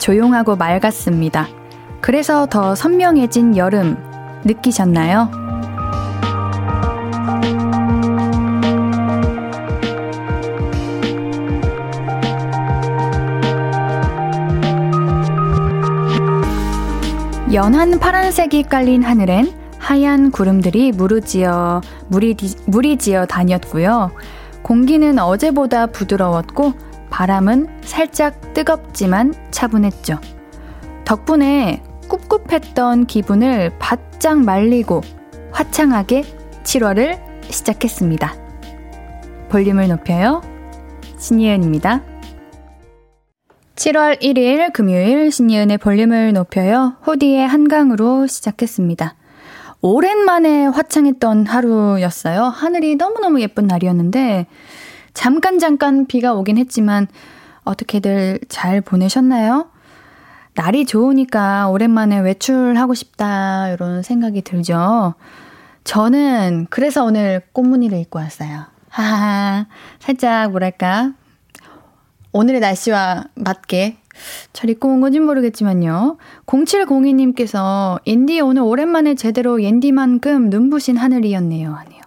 조용하고 맑았습니다. 그래서 더 선명해진 여름 느끼셨나요? 연한 파란색이 깔린 하늘엔 하얀 구름들이 무르지어 무리, 무리지어 다녔고요. 공기는 어제보다 부드러웠고 바람은 살짝 뜨겁지만 차분했죠. 덕분에 꿉꿉했던 기분을 바짝 말리고 화창하게 7월을 시작했습니다. 볼륨을 높여요. 신예은입니다. 7월 1일 금요일 신예은의 볼륨을 높여요. 호디의 한강으로 시작했습니다. 오랜만에 화창했던 하루였어요. 하늘이 너무너무 예쁜 날이었는데, 잠깐 잠깐 비가 오긴 했지만, 어떻게들 잘 보내셨나요? 날이 좋으니까 오랜만에 외출하고 싶다, 이런 생각이 들죠. 저는 그래서 오늘 꽃무늬를 입고 왔어요. 하하, 살짝 뭐랄까, 오늘의 날씨와 맞게 잘 입고 온 건지 모르겠지만요. 0702님께서 인디 오늘 오랜만에 제대로 옌디만큼 눈부신 하늘이었네요. 하네요.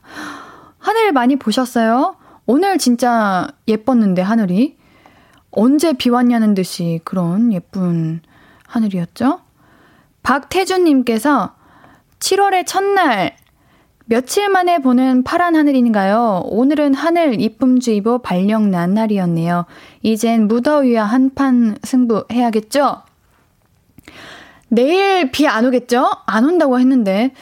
하늘 많이 보셨어요? 오늘 진짜 예뻤는데 하늘이 언제 비 왔냐는 듯이 그런 예쁜 하늘이었죠? 박태준님께서 7월의 첫날 며칠 만에 보는 파란 하늘인가요? 오늘은 하늘 이쁨주의보 발령난 날이었네요. 이젠 무더위와 한판 승부 해야겠죠? 내일 비 안 오겠죠? 안 온다고 했는데,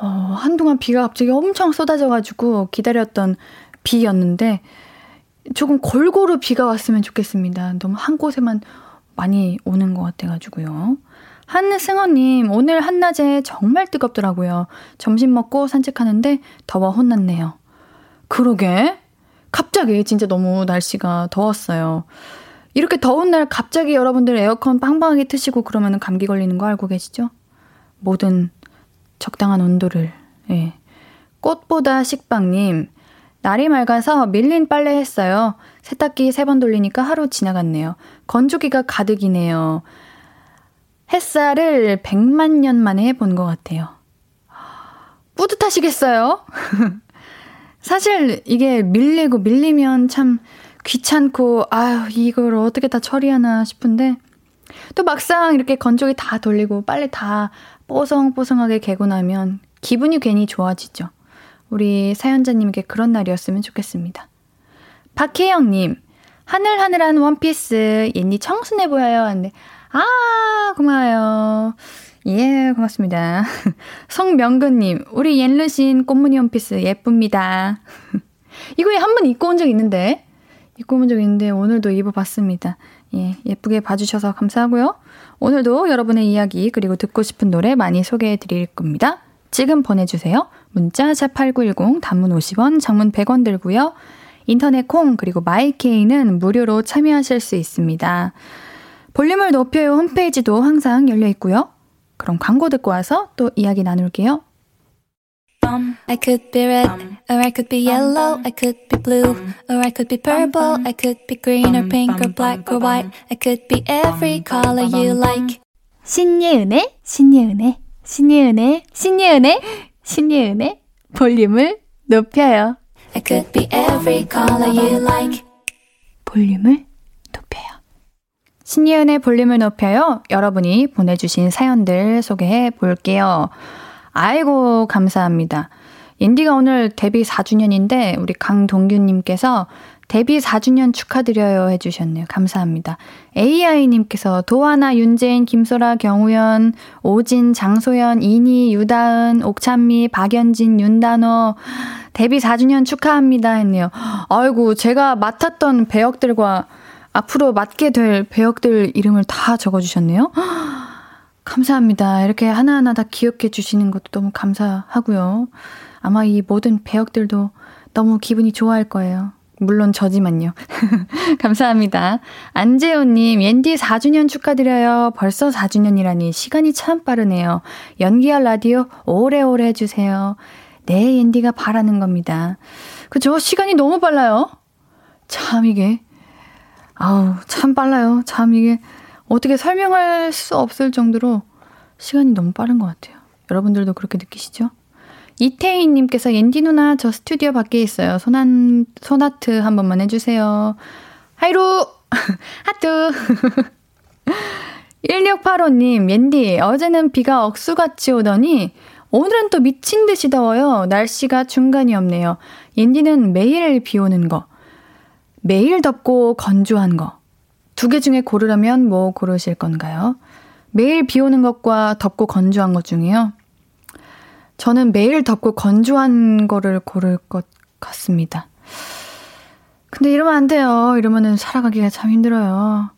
어, 한동안 비가 갑자기 엄청 쏟아져가지고 기다렸던 비였는데, 조금 골고루 비가 왔으면 좋겠습니다. 너무 한 곳에만 많이 오는 것 같아가지고요. 한승원님, 오늘 한낮에 정말 뜨겁더라고요. 점심 먹고 산책하는데 더워 혼났네요. 그러게. 갑자기 진짜 너무 날씨가 더웠어요. 이렇게 더운 날 갑자기 여러분들 에어컨 빵빵하게 트시고 그러면 감기 걸리는 거 알고 계시죠? 모든 적당한 온도를, 예. 꽃보다 식빵님, 날이 맑아서 밀린 빨래 했어요. 세탁기 세 번 돌리니까 하루 지나갔네요. 건조기가 가득이네요. 햇살을 100만 년 만에 본 것 같아요. 뿌듯하시겠어요? 사실 이게 밀리고 밀리면 참 귀찮고, 아유, 이걸 어떻게 다 처리하나 싶은데, 또 막상 이렇게 건조기 다 돌리고 빨래 다 뽀송뽀송하게 개고 나면 기분이 괜히 좋아지죠. 우리 사연자님께 그런 날이었으면 좋겠습니다. 박혜영님, 하늘하늘한 원피스, 옌니 청순해 보여요. 근데, 아, 고마워요. 예, 고맙습니다. 성명근님, 우리 옌르신 꽃무늬 원피스 예쁩니다. 이거 한 번 입고 온 적 있는데, 입고 온 적 있는데, 오늘도 입어봤습니다. 예, 예쁘게 봐주셔서 감사하고요. 오늘도 여러분의 이야기, 그리고 듣고 싶은 노래 많이 소개해 드릴 겁니다. 지금 보내주세요. 문자 샵8910, 단문 50원, 장문 100원 들고요. 인터넷 콩, 그리고 마이케이는 무료로 참여하실 수 있습니다. 볼륨을 높여요 홈페이지도 항상 열려 있고요. 그럼 광고 듣고 와서 또 이야기 나눌게요. I could be red, or I could be yellow, I could be blue, or I could be purple, I could be green or pink or black or white, I could be every color you like. 신예은의, 신예은의, 신예은의, 신예은의, 신예은의 볼륨을 높여요. I could be every color you like. 볼륨을 신예은의 볼륨을 높여요. 여러분이 보내주신 사연들 소개해 볼게요. 아이고, 감사합니다. 인디가 오늘 데뷔 4주년인데, 우리 강동규님께서 데뷔 4주년 축하드려요 해주셨네요. 감사합니다. AI님께서 도하나, 윤재인, 김소라, 경우연, 오진, 장소연, 이니, 유다은, 옥찬미, 박연진, 윤단호, 데뷔 4주년 축하합니다 했네요. 아이고, 제가 맡았던 배역들과 앞으로 맡게 될 배역들 이름을 다 적어주셨네요. 감사합니다. 이렇게 하나하나 다 기억해 주시는 것도 너무 감사하고요. 아마 이 모든 배역들도 너무 기분이 좋아할 거예요. 물론 저지만요. 감사합니다. 안재호님, 옌디 4주년 축하드려요. 벌써 4주년이라니 시간이 참 빠르네요. 연기할 라디오 오래오래 해주세요. 네, 옌디가 바라는 겁니다. 그죠? 시간이 너무 빨라요. 참 이게 아우, 참 빨라요. 참 이게 어떻게 설명할 수 없을 정도로 시간이 너무 빠른 것 같아요. 여러분들도 그렇게 느끼시죠? 이태희님께서 옌디 누나 저 스튜디오 밖에 있어요. 손한, 손하트 한 번만 해주세요. 하이루! 하트! 1685님, 옌디, 어제는 비가 억수같이 오더니 오늘은 또 미친 듯이 더워요. 날씨가 중간이 없네요. 옌디는 매일 비 오는 거, 매일 덥고 건조한 거. 두 개 중에 고르라면 뭐 고르실 건가요? 매일 비 오는 것과 덥고 건조한 것 중에요. 저는 매일 덥고 건조한 거를 고를 것 같습니다. 근데 이러면 안 돼요. 이러면은 살아가기가 참 힘들어요.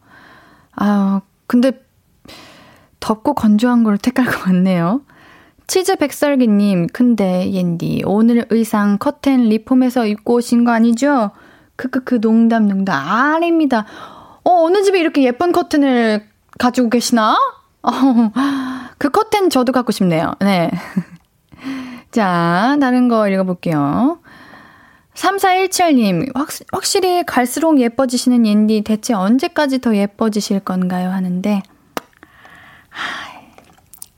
아, 근데 덥고 건조한 걸 택할 것 같네요. 치즈 백설기님, 근데 옌디 오늘 의상 커튼 리폼해서 입고 오신 거 아니죠? 크크크 농담 농담 아닙니다. 어 어느 집에 이렇게 예쁜 커튼을 가지고 계시나? 어, 그 커튼 저도 갖고 싶네요. 네. 자, 다른 거 읽어볼게요. 3417님, 확, 확실히 갈수록 예뻐지시는 옌디 대체 언제까지 더 예뻐지실 건가요? 하는데,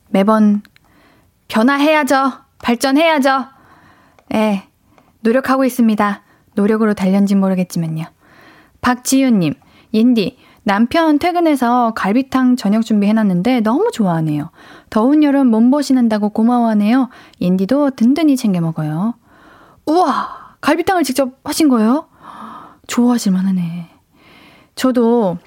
매번 변화해야죠. 발전해야죠. 예, 노력하고 있습니다. 노력으로 달련진 모르겠지만요. 박지윤님, 옌디, 남편 퇴근해서 갈비탕 저녁 준비해놨는데 너무 좋아하네요. 더운 여름 몸보신한다고 고마워하네요. 옌디도 든든히 챙겨 먹어요. 우와! 갈비탕을 직접 하신 거예요? 좋아하실 만하네. 저도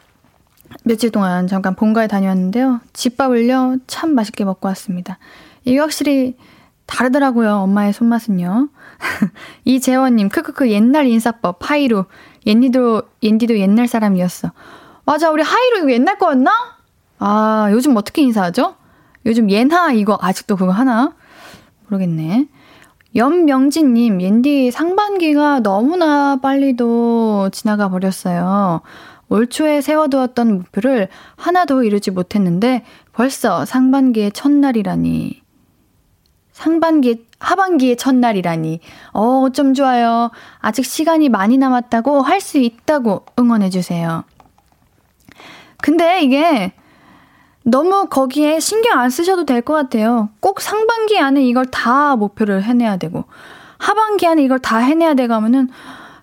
며칠 동안 잠깐 본가에 다녀왔는데요. 집밥을요, 참 맛있게 먹고 왔습니다. 이게 확실히 다르더라고요, 엄마의 손맛은요. 이재원님, 크크크, 옛날 인사법, 하이루. 옌디도, 옌디도 옛날 사람이었어. 맞아, 우리 하이루 이거 옛날 거였나? 아, 요즘 어떻게 인사하죠? 요즘 예나 이거 아직도 그거 하나? 모르겠네. 연명진님, 옌디 상반기가 너무나 빨리도 지나가 버렸어요. 올 초에 세워두었던 목표를 하나도 이루지 못했는데 벌써 상반기의 첫날이라니. 상반기, 하반기의 첫날이라니. 어, 어쩜 좋아요. 아직 시간이 많이 남았다고 할 수 있다고 응원해주세요. 근데 이게 너무 거기에 신경 안 쓰셔도 될 것 같아요. 꼭 상반기 안에 이걸 다 목표를 해내야 되고, 하반기 안에 이걸 다 해내야 하면은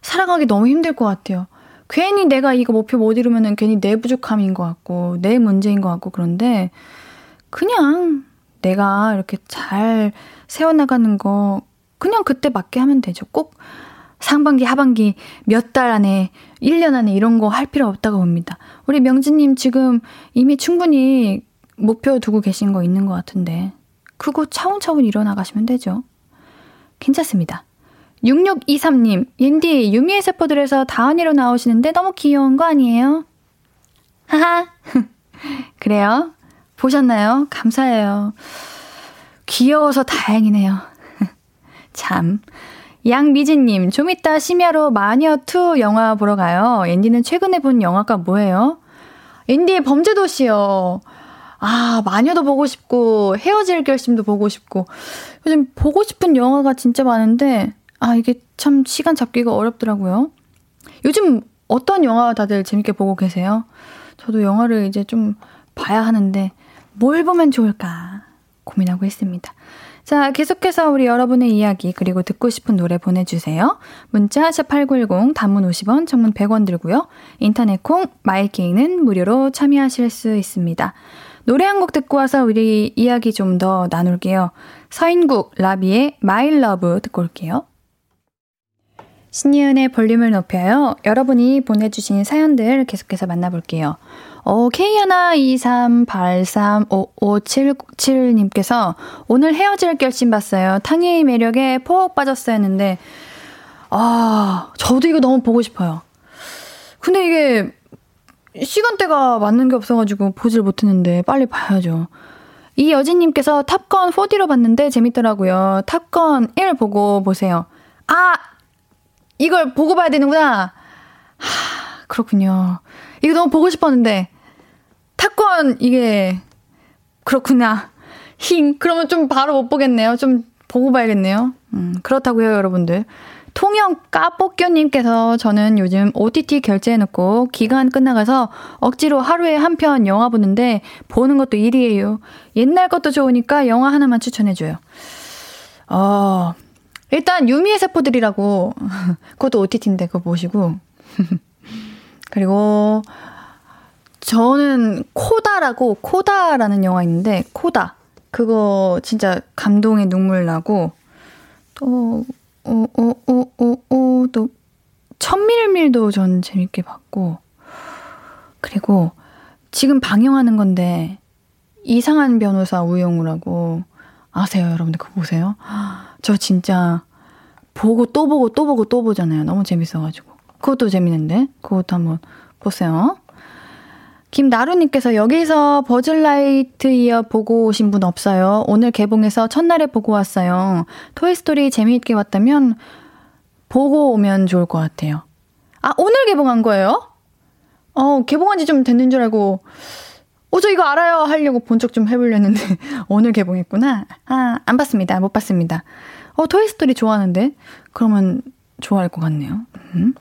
살아가기 너무 힘들 것 같아요. 괜히 내가 이거 목표 못 이루면은 괜히 내 부족함인 것 같고, 내 문제인 것 같고, 그런데 그냥 내가 이렇게 잘 세워나가는 거 그냥 그때 맞게 하면 되죠. 꼭 상반기, 하반기 몇 달 안에, 1년 안에 이런 거 할 필요 없다고 봅니다. 우리 명진님 지금 이미 충분히 목표 두고 계신 거 있는 것 같은데, 그거 차원차원 일어나가시면 되죠. 괜찮습니다. 6623님, 옌디, 유미의 세포들에서 다은이로 나오시는데 너무 귀여운 거 아니에요? 하하. 그래요? 보셨나요? 감사해요. 귀여워서 다행이네요. 참. 양미진님, 좀 이따 심야로 마녀2 영화 보러 가요. 앤디는 최근에 본 영화가 뭐예요? 앤디의 범죄도시요. 아, 마녀도 보고 싶고, 헤어질 결심도 보고 싶고, 요즘 보고 싶은 영화가 진짜 많은데, 아, 이게 참 시간 잡기가 어렵더라고요. 요즘 어떤 영화 다들 재밌게 보고 계세요? 저도 영화를 이제 좀 봐야 하는데, 뭘 보면 좋을까 고민하고 있습니다. 자, 계속해서 우리 여러분의 이야기 그리고 듣고 싶은 노래 보내주세요. 문자 샵8910 단문 50원, 장문 100원 들고요. 인터넷 콩 마이케이는 무료로 참여하실 수 있습니다. 노래 한 곡 듣고 와서 우리 이야기 좀 더 나눌게요. 서인국 라비의 My Love 듣고 올게요. 신이은의 볼륨을 높여요. 여러분이 보내주신 사연들 계속해서 만나볼게요. 어, K123835577님께서 오늘 헤어질 결심 봤어요. 탕웨이 매력에 포옥 빠졌어야 했는데, 아, 저도 이거 너무 보고 싶어요. 근데 이게 시간대가 맞는 게 없어가지고 보질 못했는데 빨리 봐야죠. 이 여진님께서 탑건 4D로 봤는데 재밌더라고요. 탑건 1 보고 보세요. 아! 이걸 보고 봐야 되는구나! 하, 그렇군요. 이거 너무 보고 싶었는데. 탑건 이게 그렇구나. 힝. 그러면 좀 바로 못 보겠네요. 좀 보고 봐야겠네요. 음, 그렇다고요, 여러분들. 통영 까뽀껴님께서 저는 요즘 OTT 결제해놓고 기간 끝나가서 억지로 하루에 한 편 영화 보는데 보는 것도 일이에요. 옛날 것도 좋으니까 영화 하나만 추천해줘요. 어, 일단 유미의 세포들이라고 그것도 OTT인데 그거 보시고 그리고 저는 코다라고 코다라는 영화 있는데 코다 그거 진짜 감동의 눈물 나고 또 어, 어, 어, 어, 어, 또, 천밀밀도 전 재밌게 봤고, 그리고 지금 방영하는 건데, 이상한 변호사 우영우라고 아세요, 여러분들? 그거 보세요? 저 진짜 보고 또 보고 또 보고 또 보잖아요. 너무 재밌어가지고. 그것도 재밌는데? 그것도 한번 보세요. 김나루님께서 여기서 버즐라이트 이어 보고 오신 분 없어요. 오늘 개봉해서 첫날에 보고 왔어요. 토이스토리 재미있게 봤다면 보고 오면 좋을 것 같아요. 아, 오늘 개봉한 거예요? 어, 개봉한 지 좀 됐는 줄 알고, 어, 저 이거 알아요! 하려고 본적 좀 해보려는데, 오늘 개봉했구나. 아, 안 봤습니다. 못 봤습니다. 어, 토이스토리 좋아하는데? 그러면 좋아할 것 같네요. 음.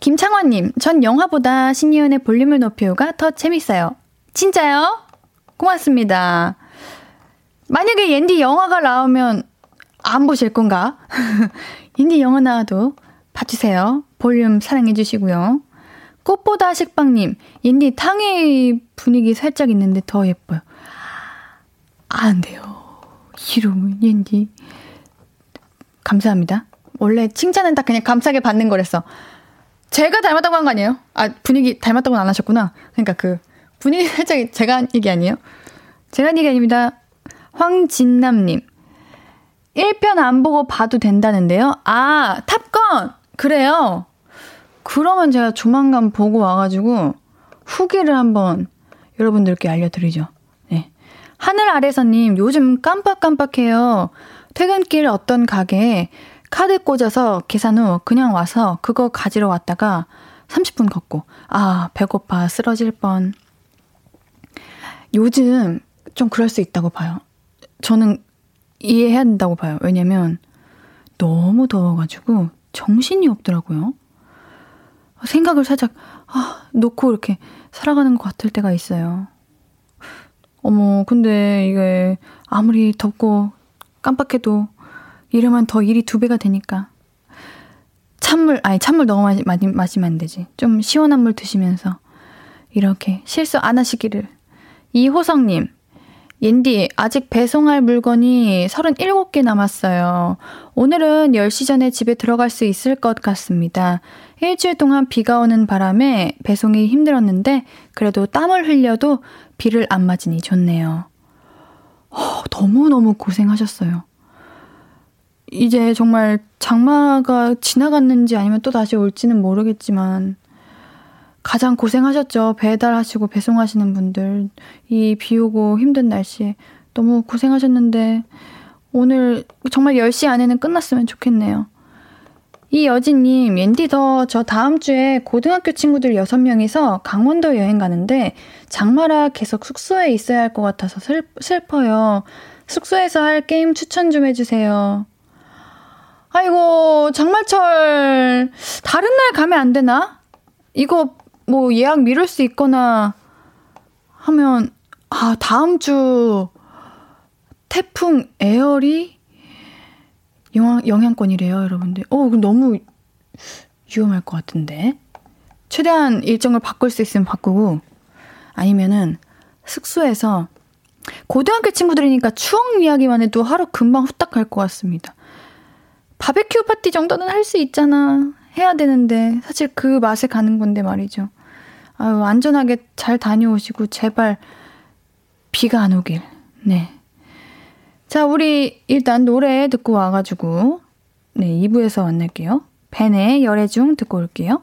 김창원님, 전 영화보다 신이은의 볼륨을 높여요가 더 재밌어요. 진짜요? 고맙습니다. 만약에 옌디 영화가 나오면 안 보실 건가? 옌디 영화 나와도 봐주세요. 볼륨 사랑해주시고요. 꽃보다 식빵님, 옌디 탕웨이 분위기 살짝 있는데 더 예뻐요. 안 돼요. 이러면 옌디. 감사합니다. 원래 칭찬은 딱 그냥 감사하게 받는 거랬어. 제가 닮았다고 한 거 아니에요? 아, 분위기 닮았다고는 안 하셨구나. 그러니까 그, 분위기 살짝 제가 한 얘기 아니에요? 제가 한 얘기 아닙니다. 황진남님. 1편 안 보고 봐도 된다는데요? 아, 탑건! 그래요? 그러면 제가 조만간 보고 와가지고 후기를 한번 여러분들께 알려드리죠. 네. 하늘 아래서님, 요즘 깜빡깜빡해요. 퇴근길 어떤 가게에 카드 꽂아서 계산 후 그냥 와서 그거 가지러 왔다가 30분 걷고, 아, 배고파, 쓰러질 뻔. 요즘 좀 그럴 수 있다고 봐요. 저는 이해해야 된다고 봐요. 왜냐면 너무 더워가지고 정신이 없더라고요. 생각을 살짝, 아, 놓고 이렇게 살아가는 것 같을 때가 있어요. 어머, 근데 이게 아무리 덥고 깜빡해도 이러면 더 일이 두 배가 되니까. 찬물, 아니, 찬물 너무 많이, 많이 마시면 안 되지. 좀 시원한 물 드시면서 이렇게 실수 안 하시기를. 이호성님, 옌디, 아직 배송할 물건이 37개 남았어요. 오늘은 10시 전에 집에 들어갈 수 있을 것 같습니다. 일주일 동안 비가 오는 바람에 배송이 힘들었는데, 그래도 땀을 흘려도 비를 안 맞으니 좋네요. 어, 너무너무 고생하셨어요. 이제 정말 장마가 지나갔는지 아니면 또 다시 올지는 모르겠지만 가장 고생하셨죠. 배달하시고 배송하시는 분들. 이 비 오고 힘든 날씨에 너무 고생하셨는데 오늘 정말 10시 안에는 끝났으면 좋겠네요. 이 여진님, 옌디 더 저 다음 주에 고등학교 친구들 6명이서 강원도 여행 가는데 장마라 계속 숙소에 있어야 할 것 같아서 슬, 슬퍼요. 숙소에서 할 게임 추천 좀 해주세요. 아이고, 장마철, 다른 날 가면 안 되나? 이거 뭐 예약 미룰 수 있거나 하면, 아, 다음 주 태풍 에어리 영향, 영향권이래요, 여러분들. 어, 너무 위험할 것 같은데. 최대한 일정을 바꿀 수 있으면 바꾸고, 아니면은 숙소에서 고등학교 친구들이니까 추억 이야기만 해도 하루 금방 후딱 갈 것 같습니다. 바베큐 파티 정도는 할 수 있잖아. 해야 되는데 사실 그 맛에 가는 건데 말이죠. 아유, 안전하게 잘 다녀오시고 제발 비가 안 오길. 네. 자, 우리 일단 노래 듣고 와가지고 네, 2부에서 만날게요. 벤의 열애중 듣고 올게요.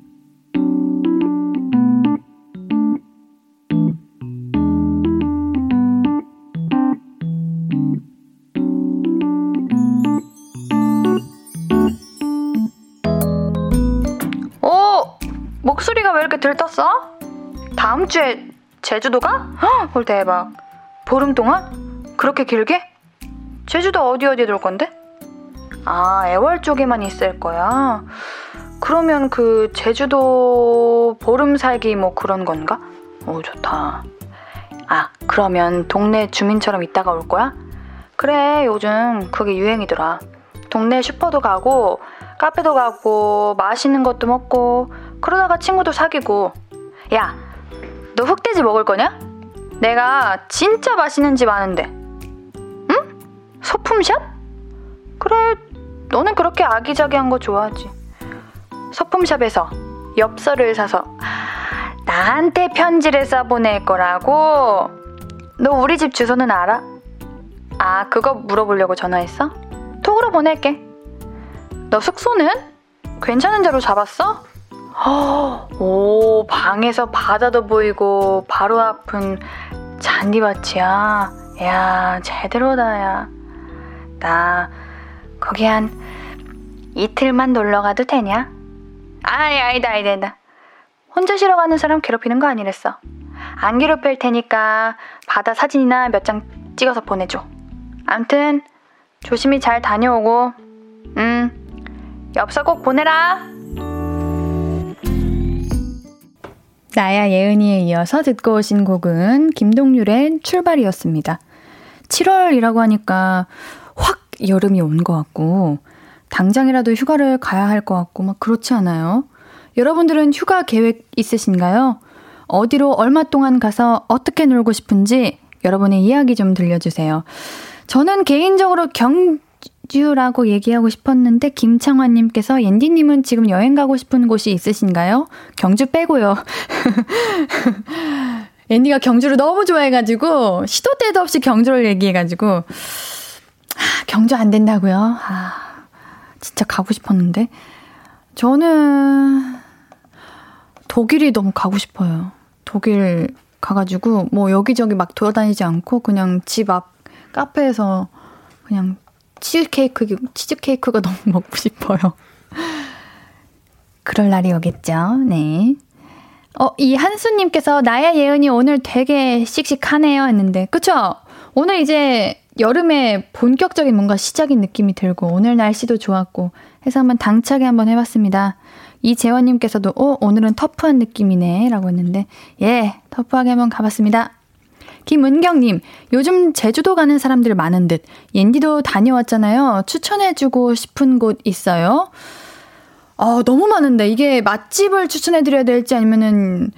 목소리가 왜 이렇게 들떴어? 다음 주에 제주도 가? 헐, 대박. 보름 동안? 그렇게 길게? 제주도 어디 어디 돌 건데? 아, 애월 쪽에만 있을 거야? 그러면 그 제주도 보름 살기 뭐 그런 건가? 오, 좋다. 아, 그러면 동네 주민처럼 있다가 올 거야? 그래, 요즘 그게 유행이더라. 동네 슈퍼도 가고, 카페도 가고, 맛있는 것도 먹고, 그러다가 친구도 사귀고. 야, 너 흑돼지 먹을 거냐? 내가 진짜 맛있는 집 아는데. 응? 소품샵? 그래, 너는 그렇게 아기자기한 거 좋아하지. 소품샵에서 엽서를 사서 나한테 편지를 써보낼 거라고? 너 우리 집 주소는 알아? 아, 그거 물어보려고 전화했어? 톡으로 보낼게. 너 숙소는? 괜찮은 데로 잡았어? 오, 방에서 바다도 보이고 바로 앞은 잔디밭이야. 야, 제대로다, 야. 나 거기 한 이틀만 놀러 가도 되냐? 아이, 아니다, 아니다. 혼자 쉬러 가는 사람 괴롭히는 거 아니랬어. 안 괴롭힐 테니까 바다 사진이나 몇 장 찍어서 보내줘. 암튼, 조심히 잘 다녀오고, 음, 엽서 꼭 보내라! 나야 예은이에 이어서 듣고 오신 곡은 김동률의 출발이었습니다. 7월이라고 하니까 확 여름이 온 것 같고, 당장이라도 휴가를 가야 할 것 같고, 막 그렇지 않아요? 여러분들은 휴가 계획 있으신가요? 어디로 얼마 동안 가서 어떻게 놀고 싶은지 여러분의 이야기 좀 들려주세요. 저는 개인적으로 경 주라고 얘기하고 싶었는데 김창환님께서 옌디님은 지금 여행 가고 싶은 곳이 있으신가요? 경주 빼고요. 앤디가 경주를 너무 좋아해가지고 시도 때도 없이 경주를 얘기해가지고 아, 경주 안 된다고요? 아, 진짜 가고 싶었는데 저는 독일이 너무 가고 싶어요. 독일 가가지고 뭐 여기저기 막 돌아다니지 않고 그냥 집 앞 카페에서 그냥 치즈 케이크 치즈 케이크가 너무 먹고 싶어요. 그럴 날이 오겠죠. 네. 어, 이 한수님께서 나야 예은이 오늘 되게 씩씩하네요 했는데, 그쵸? 오늘 이제 여름에 본격적인 뭔가 시작인 느낌이 들고, 오늘 날씨도 좋았고, 해서 한번 당차게 한번 해봤습니다. 이재원님께서도, 어, 오늘은 터프한 느낌이네. 라고 했는데, 예, 터프하게 한번 가봤습니다. 김은경님, 요즘 제주도 가는 사람들 많은 듯, 옌디도 다녀왔잖아요. 추천해주고 싶은 곳 있어요? 어, 너무 많은데, 이게 맛집을 추천해드려야 될지 아니면은,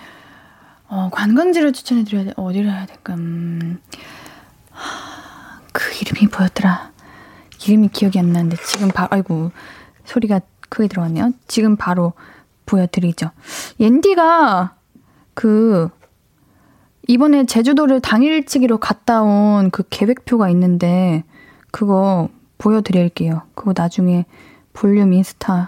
어, 관광지를 추천해드려야 돼. 어디를 해야 될까, 음, 그 이름이 뭐였더라. 이름이 기억이 안 나는데, 지금 바로, 아이고, 소리가 크게 들어왔네요. 지금 바로 보여드리죠. 옌디가 그 이번에 제주도를 당일치기로 갔다 온 그 계획표가 있는데 그거 보여드릴게요. 그거 나중에 볼륨 인스타에서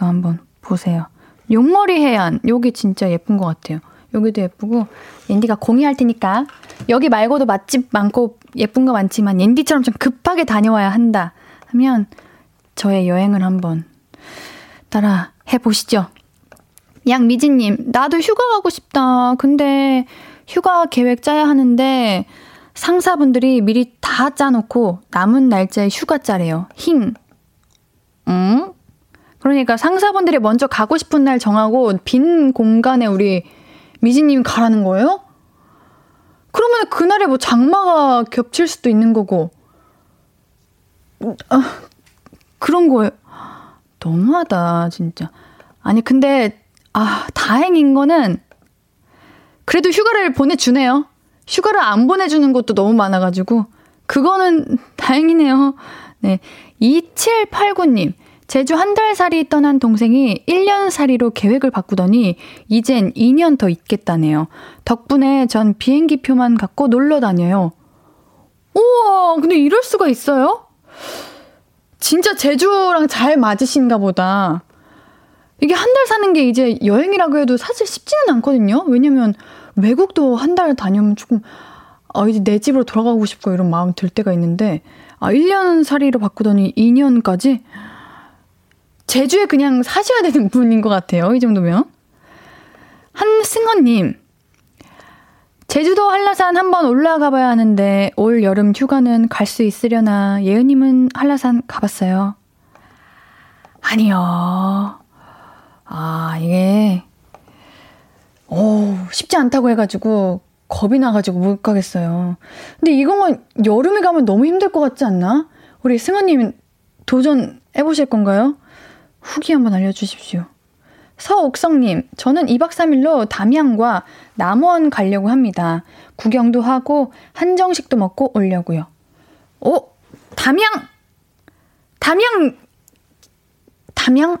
한번 보세요. 용머리 해안 여기 진짜 예쁜 것 같아요. 여기도 예쁘고 옌디가 공유할 테니까 여기 말고도 맛집 많고 예쁜 거 많지만 옌디처럼 좀 급하게 다녀와야 한다 하면 저의 여행을 한번 따라 해보시죠. 양미진님, 나도 휴가 가고 싶다. 근데 휴가 계획 짜야 하는데 상사분들이 미리 다 짜놓고 남은 날짜에 휴가 짜래요. 힝. 응? 그러니까 상사분들이 먼저 가고 싶은 날 정하고 빈 공간에 우리 미진님 가라는 거예요? 그러면 그날에 뭐 장마가 겹칠 수도 있는 거고. 어, 그런 거예요. 너무하다, 진짜. 아니, 근데, 아, 다행인 거는, 그래도 휴가를 보내주네요. 휴가를 안 보내주는 것도 너무 많아가지고, 그거는 다행이네요. 네. 2789님. 제주 한 달 살이 떠난 동생이 1년 살이로 계획을 바꾸더니 이젠 2년 더 있겠다네요. 덕분에 전 비행기 표만 갖고 놀러 다녀요. 우와, 근데 이럴 수가 있어요? 진짜 제주랑 잘 맞으신가 보다. 이게 한 달 사는 게 이제 여행이라고 해도 사실 쉽지는 않거든요. 왜냐면 외국도 한 달 다녀면 조금, 아, 이제 내 집으로 돌아가고 싶고 이런 마음 들 때가 있는데, 아, 1년 살이로 바꾸더니 2년까지? 제주에 그냥 사셔야 되는 분인 것 같아요. 이 정도면. 한승헌님, 제주도 한라산 한번 올라가 봐야 하는데 올 여름 휴가는 갈 수 있으려나 예은님은 한라산 가봤어요? 아니요. 아 이게 오 쉽지 않다고 해가지고 겁이 나가지고 못 가겠어요. 근데 이거만 여름에 가면 너무 힘들 것 같지 않나? 우리 승원님 도전해보실 건가요? 후기 한번 알려주십시오. 서옥성님, 저는 2박 3일로 담양과 남원 가려고 합니다. 구경도 하고 한정식도 먹고 오려고요. 오, 담양! 담양! 담양?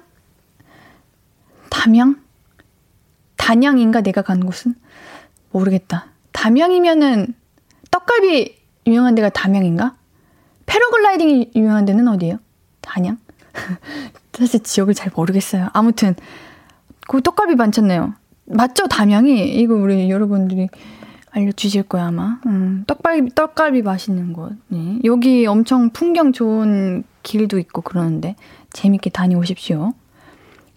담양? 단양인가 내가 간 곳은? 모르겠다. 담양이면은 떡갈비 유명한 데가 담양인가? 패러글라이딩이 유명한 데는 어디예요? 단양? 사실 지역을 잘 모르겠어요. 아무튼 그 떡갈비 많잖아요. 맞죠? 담양이? 이거 우리 여러분들이 알려주실 거야, 아마. 음, 떡갈비, 떡갈비 맛있는 곳. 네. 여기 엄청 풍경 좋은 길도 있고 그러는데 재밌게 다녀오십시오.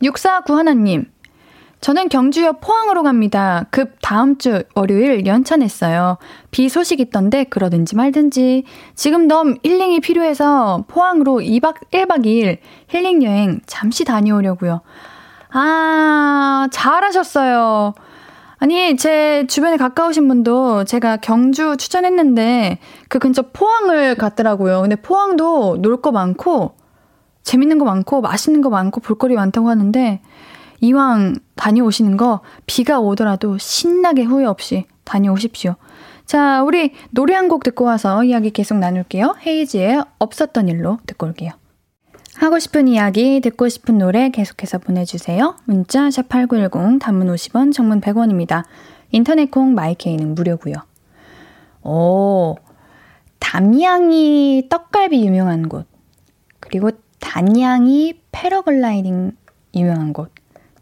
6491님. 저는 경주역 포항으로 갑니다. 급 다음 주 월요일 연차 냈어요. 비 소식 있던데 그러든지 말든지. 지금 너무 힐링이 필요해서 포항으로 2박 1박 2일 힐링 여행 잠시 다녀오려고요. 아, 잘하셨어요. 아니, 제 주변에 가까우신 분도 제가 경주 추천했는데 그 근처 포항을 갔더라고요. 근데 포항도 놀 거 많고 재밌는 거 많고 맛있는 거 많고 볼거리 많다고 하는데 이왕 다녀오시는 거 비가 오더라도 신나게 후회 없이 다녀오십시오. 자, 우리 노래 한 곡 듣고 와서 이야기 계속 나눌게요. 헤이지의 없었던 일로 듣고 올게요. 하고 싶은 이야기, 듣고 싶은 노래 계속해서 보내주세요. 문자 샵8910, 단문 50원, 정문 100원입니다. 인터넷 콩 my K는 무료고요. 오, 담양이 떡갈비 유명한 곳, 그리고 단양이 패러글라이딩 유명한 곳.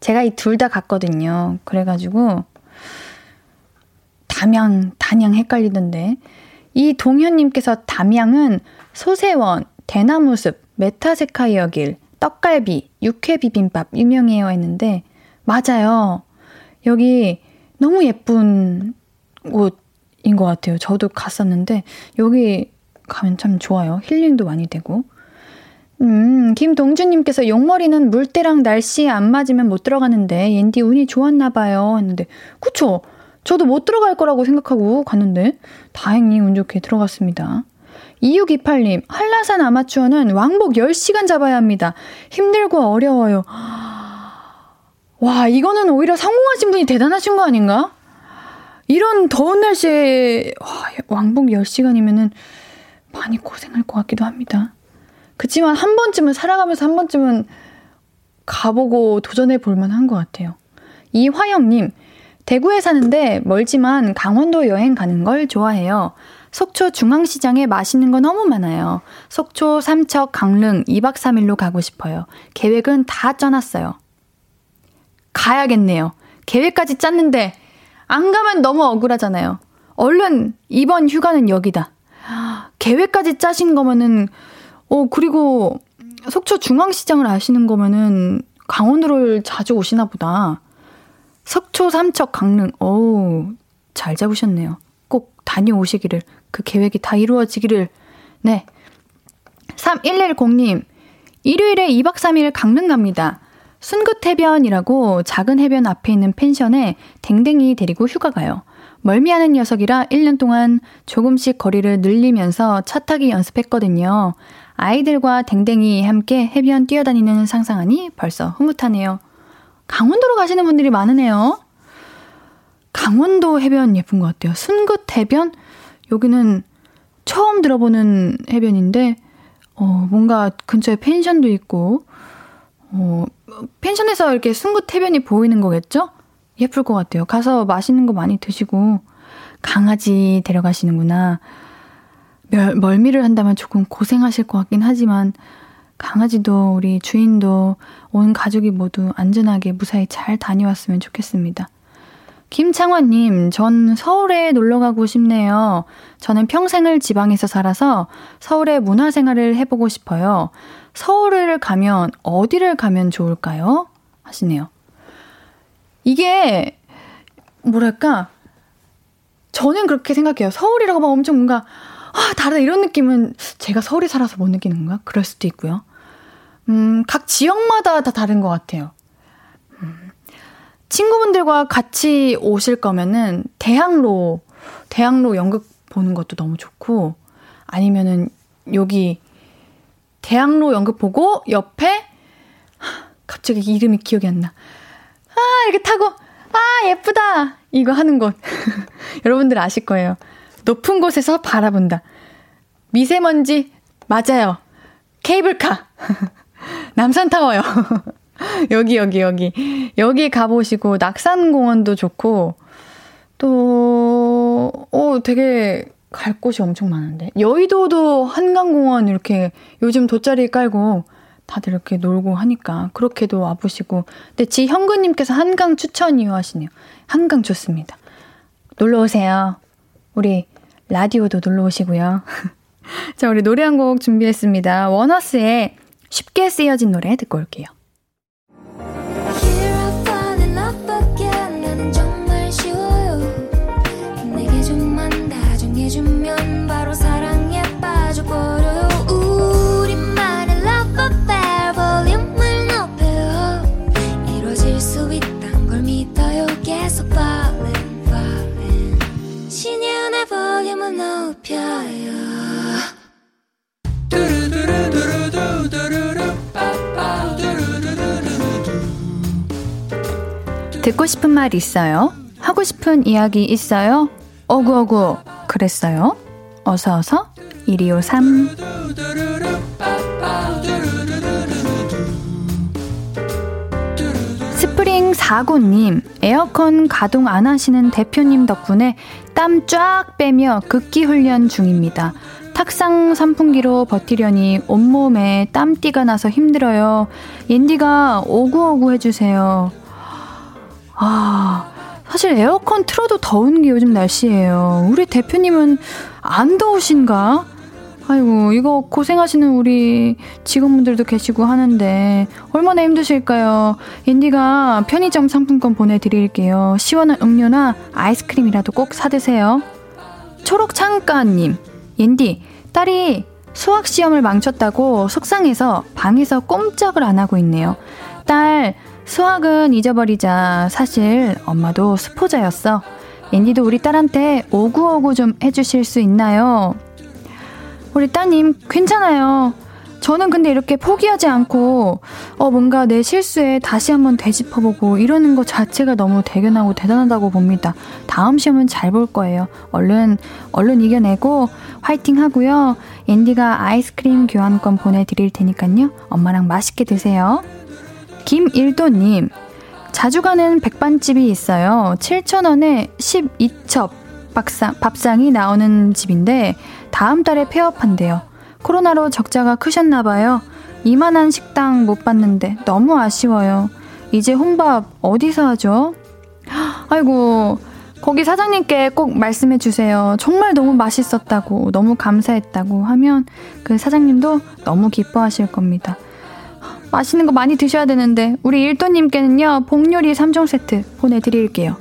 제가 이 둘 다 갔거든요. 그래가지고 담양, 단양 헷갈리던데. 이 동현님께서 담양은 소쇄원, 대나무숲, 메타세쿼이아 길, 떡갈비, 육회 비빔밥 유명해요 했는데 맞아요. 여기 너무 예쁜 곳인 것 같아요. 저도 갔었는데 여기 가면 참 좋아요. 힐링도 많이 되고. 음, 김동준님께서 용머리는 물때랑 날씨 안 맞으면 못 들어가는데 옌디 운이 좋았나 봐요 했는데 그쵸? 저도 못 들어갈 거라고 생각하고 갔는데 다행히 운 좋게 들어갔습니다. 2628님, 한라산 아마추어는 왕복 10시간 잡아야 합니다. 힘들고 어려워요. 와, 이거는 오히려 성공하신 분이 대단하신 거 아닌가? 이런 더운 날씨에 와, 왕복 10시간이면은 많이 고생할 것 같기도 합니다. 그치만 한 번쯤은 살아가면서 한 번쯤은 가보고 도전해 볼 만한 것 같아요. 이화영님, 대구에 사는데 멀지만 강원도 여행 가는 걸 좋아해요. 속초 중앙시장에 맛있는 거 너무 많아요. 속초, 삼척, 강릉 2박 3일로 가고 싶어요. 계획은 다 짜놨어요. 가야겠네요. 계획까지 짰는데 안 가면 너무 억울하잖아요. 얼른 이번 휴가는 여기다. 계획까지 짜신 거면은 어 그리고 속초 중앙시장을 아시는 거면은 강원도를 자주 오시나 보다. 속초, 삼척, 강릉. 오, 잘 잡으셨네요. 꼭 다녀오시기를 그 계획이 다 이루어지기를. 네. 3110님, 일요일에 2박 3일 강릉 갑니다. 순긋해변이라고 작은 해변 앞에 있는 펜션에 댕댕이 데리고 휴가 가요. 멀미하는 녀석이라 1년 동안 조금씩 거리를 늘리면서 차 타기 연습했거든요. 아이들과 댕댕이 함께 해변 뛰어다니는 상상하니 벌써 흐뭇하네요. 강원도로 가시는 분들이 많으네요. 강원도 해변 예쁜 것 같아요. 순굿 해변? 여기는 처음 들어보는 해변인데, 어, 뭔가 근처에 펜션도 있고, 어, 펜션에서 이렇게 순굿 해변이 보이는 거겠죠? 예쁠 것 같아요. 가서 맛있는 거 많이 드시고, 강아지 데려가시는구나. 멸, 멀미를 한다면 조금 고생하실 것 같긴 하지만, 강아지도 우리 주인도 온 가족이 모두 안전하게 무사히 잘 다녀왔으면 좋겠습니다. 김창환님, 전 서울에 놀러 가고 싶네요. 저는 평생을 지방에서 살아서 서울의 문화 생활을 해보고 싶어요. 서울을 가면 어디를 가면 좋을까요? 하시네요. 이게, 뭐랄까, 저는 그렇게 생각해요. 서울이라고 막 엄청 뭔가, 아, 다르다 이런 느낌은 제가 서울에 살아서 못 느끼는 건가? 그럴 수도 있고요. 음, 각 지역마다 다 다른 것 같아요. 음, 친구분들과 같이 오실 거면은 대학로, 대학로 연극 보는 것도 너무 좋고, 아니면은 여기 대학로 연극 보고 옆에 갑자기 이름이 기억이 안 나. 아, 이렇게 타고, 아, 예쁘다! 이거 하는 곳. 여러분들 아실 거예요. 높은 곳에서 바라본다. 미세먼지, 맞아요. 케이블카. 남산타워요. 여기, 여기, 여기. 여기 가보시고, 낙산공원도 좋고, 또, 어, 되게 갈 곳이 엄청 많은데. 여의도도 한강공원 이렇게 요즘 돗자리 깔고 다들 이렇게 놀고 하니까 그렇게도 와보시고. 근데 지현근님께서 한강 추천 이유 하시네요. 한강 좋습니다. 놀러 오세요. 우리 라디오도 놀러 오시고요. 자, 우리 노래 한 곡 준비했습니다. 원어스의 쉽게 쓰여진 노래 듣고 올게요. 듣고 싶은 말 있어요? 하고 싶은 이야기 있어요? 어구어구 그랬어요? 어서어서 1253 스프링 4구님 에어컨 가동 안 하시는 대표님 덕분에 땀 쫙 빼며 극기 훈련 중입니다. 탁상 선풍기로 버티려니 온몸에 땀띠가 나서 힘들어요. 옌디가 오구오구 해주세요. 아, 사실 에어컨 틀어도 더운 게 요즘 날씨예요. 우리 대표님은 안 더우신가? 아이고, 이거 고생하시는 우리 직원분들도 계시고 하는데, 얼마나 힘드실까요? 인디가 편의점 상품권 보내드릴게요. 시원한 음료나 아이스크림이라도 꼭 사드세요. 초록창가님, 인디, 딸이 수학시험을 망쳤다고 속상해서 방에서 꼼짝을 안 하고 있네요. 딸, 수학은 잊어버리자. 사실 엄마도 수포자였어. 앤디도 우리 딸한테 오구오구 좀 해주실 수 있나요? 우리 따님, 괜찮아요. 저는 근데 이렇게 포기하지 않고, 어, 뭔가 내 실수에 다시 한번 되짚어보고 이러는 것 자체가 너무 대견하고 대단하다고 봅니다. 다음 시험은 잘 볼 거예요. 얼른, 얼른 이겨내고, 화이팅 하고요. 앤디가 아이스크림 교환권 보내드릴 테니까요. 엄마랑 맛있게 드세요. 김일도님, 자주 가는 백반집이 있어요. 7,000원에 12첩 밥상, 밥상이 나오는 집인데, 다음 달에 폐업한대요. 코로나로 적자가 크셨나봐요. 이만한 식당 못 봤는데 너무 아쉬워요. 이제 혼밥 어디서 하죠? 아이고, 거기 사장님께 꼭 말씀해 주세요. 정말 너무 맛있었다고, 너무 감사했다고 하면 그 사장님도 너무 기뻐하실 겁니다. 맛있는 거 많이 드셔야 되는데 우리 일도님께는요 복요리 3종 세트 보내드릴게요.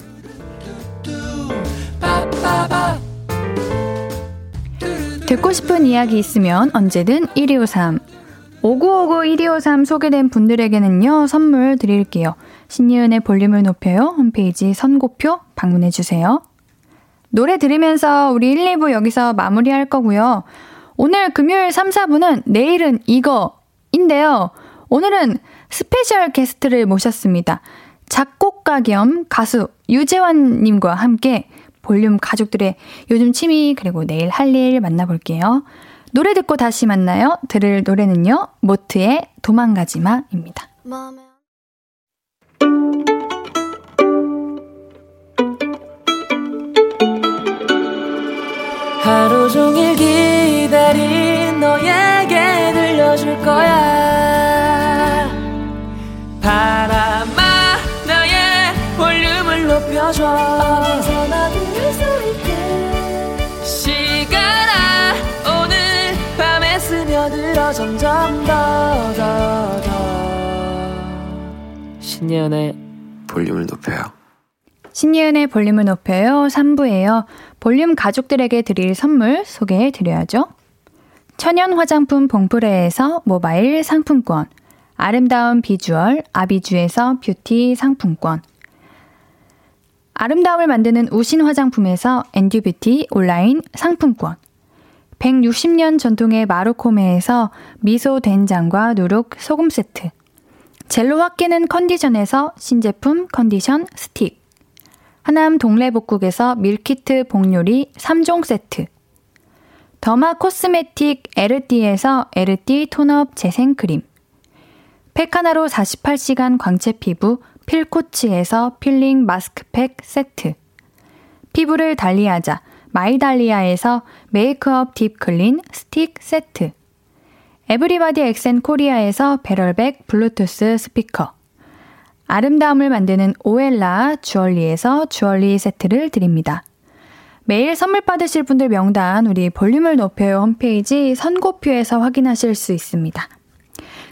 듣고 싶은 이야기 있으면 언제든 1253 5959 1253 소개된 분들에게는요 선물 드릴게요. 신예은의 볼륨을 높여요 홈페이지 선곡표 방문해주세요. 노래 들으면서 우리 1, 2부 여기서 마무리할 거고요. 오늘 금요일 3, 4부는 내일은 이거인데요. 오늘은 스페셜 게스트를 모셨습니다. 작곡가 겸 가수 유재환님과 함께 볼륨 가족들의 요즘 취미 그리고 내일 할 일 만나볼게요. 노래 듣고 다시 만나요. 들을 노래는요. 모트의 도망가지마입니다. 하루 종일 기다린 너에게 들려줄 거야 바람아 나의 볼륨을 높여줘 점점 더 더 더 신예은의 볼륨을 높여요. 신예은의 볼륨을 높여요. 3부예요. 볼륨 가족들에게 드릴 선물 소개해 드려야죠. 천연 화장품 봉프레에서 모바일 상품권, 아름다운 비주얼 아비주에서 뷰티 상품권, 아름다움을 만드는 우신 화장품에서 엔듀뷰티 온라인 상품권, 160년 전통의 마루코메에서 미소 된장과 누룩 소금 세트, 젤로 확 깨는 컨디션에서 신제품 컨디션 스틱, 하남 동래복국에서 밀키트 복요리 3종 세트. 더마 코스메틱 에르띠에서 에르띠 톤업 재생크림. 팩 하나로 48시간 광채 피부 필코치에서 필링 마스크팩 세트. 피부를 달리하자 마이달리아에서 메이크업 딥클린 스틱 세트. 에브리바디 엑센 코리아에서 배럴백 블루투스 스피커. 아름다움을 만드는 오엘라 주얼리에서 주얼리 세트를 드립니다. 매일 선물 받으실 분들 명단 우리 볼륨을 높여요 홈페이지 선곡표에서 확인하실 수 있습니다.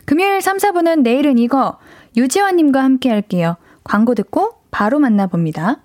금요일 3, 4부는 내일은 이거 유재환님과 함께 할게요. 광고 듣고 바로 만나봅니다.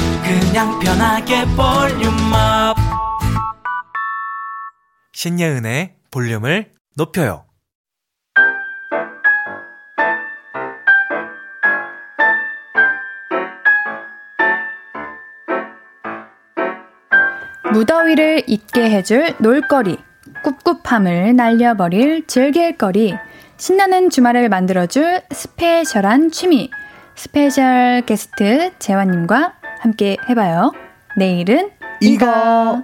그냥 편하게 볼륨업. 신예은의 볼륨을 높여요. 무더위를 잊게 해줄 놀거리, 꿉꿉함을 날려버릴 즐길거리, 신나는 주말을 만들어줄 스페셜한 취미, 스페셜 게스트 재환님과 함께 해봐요. 내일은 이거.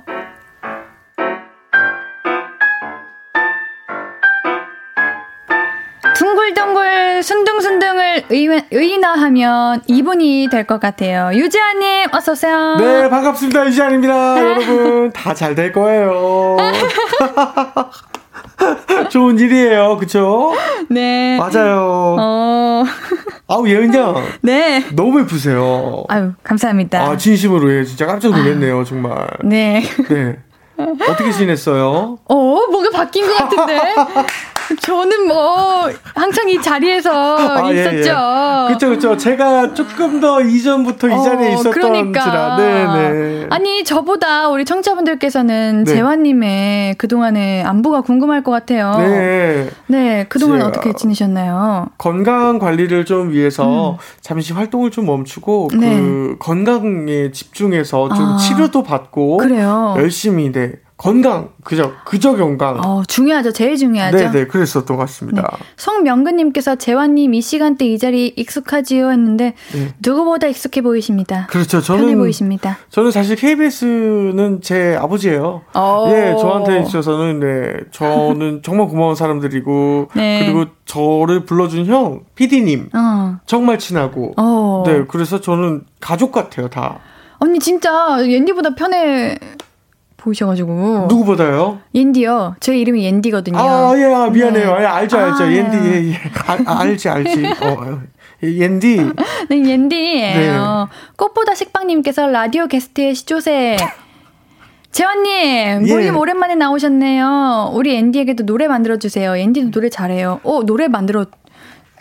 둥글둥글 순둥순둥을 의, 의인 화하면 이분이 될 것 같아요. 유재환님 어서 오세요. 네, 반갑습니다. 이지안입니다. 여러분, 다 잘 될 거예요. 좋은 일이에요. 그쵸? 네. 맞아요. 어. 아우, 예은양. 네. 너무 예쁘세요. 아유, 감사합니다. 아, 진심으로, 예. 진짜 깜짝 놀랐네요, 정말. 네. 네. 어떻게 지냈어요? 어, 뭔가 바뀐 것 같은데? 저는 뭐, 항상 이 자리에서 아, 예, 있었죠. 예. 그쵸, 그쵸. 제가 조금 더 이전부터 이 자리에 있었던 그러니까. 지라. 네네. 아니, 저보다 우리 청자분들께서는 네. 재환님의 그 동안의 안부가 궁금할 것 같아요. 네. 네, 그 동안 제가- 어떻게 지내셨나요? 건강 관리를 좀 위해서 잠시 활동을 좀 멈추고 음. 네. 그 건강에 집중해서 좀 아. 치료도 받고 그래요. 열심히 네 건강 그저 그저 건강 어, 중요하죠. 제일 중요하죠. 네네 그랬었던 것 같습니다. 송명근님께서 재환님 이 시간대 이 자리 익숙하지요 했는데 네. 누구보다 익숙해 보이십니다. 그렇죠. 편해 저는 보이십니다. 저는 사실 KBS는 제 아버지예요. 오. 예, 저한테 있어서는 네, 저는 정말 고마운 사람들이고 네. 그리고 저를 불러준 형 PD님 어. 정말 친하고 어. 네, 그래서 저는 가족 같아요 다. 언니 진짜 옌디보다 편해 보이셔가지고. 누구보다요? 옌디요. 제 이름이 옌디거든요. 아, 예, 아, 미안해요. 네. 예, 알죠, 알죠. 아, 옌디, 예, 예. 알, 아, 알지, 알지. 어, 어. 예, 옌디. 네, 옌디예요. 꽃보다 식빵님께서 라디오 게스트의 시조새 재환님, 예. 볼륨 오랜만에 나오셨네요. 우리 앤디에게도 노래 만들어주세요. 앤디도 노래 잘해요. 어, 노래 만들어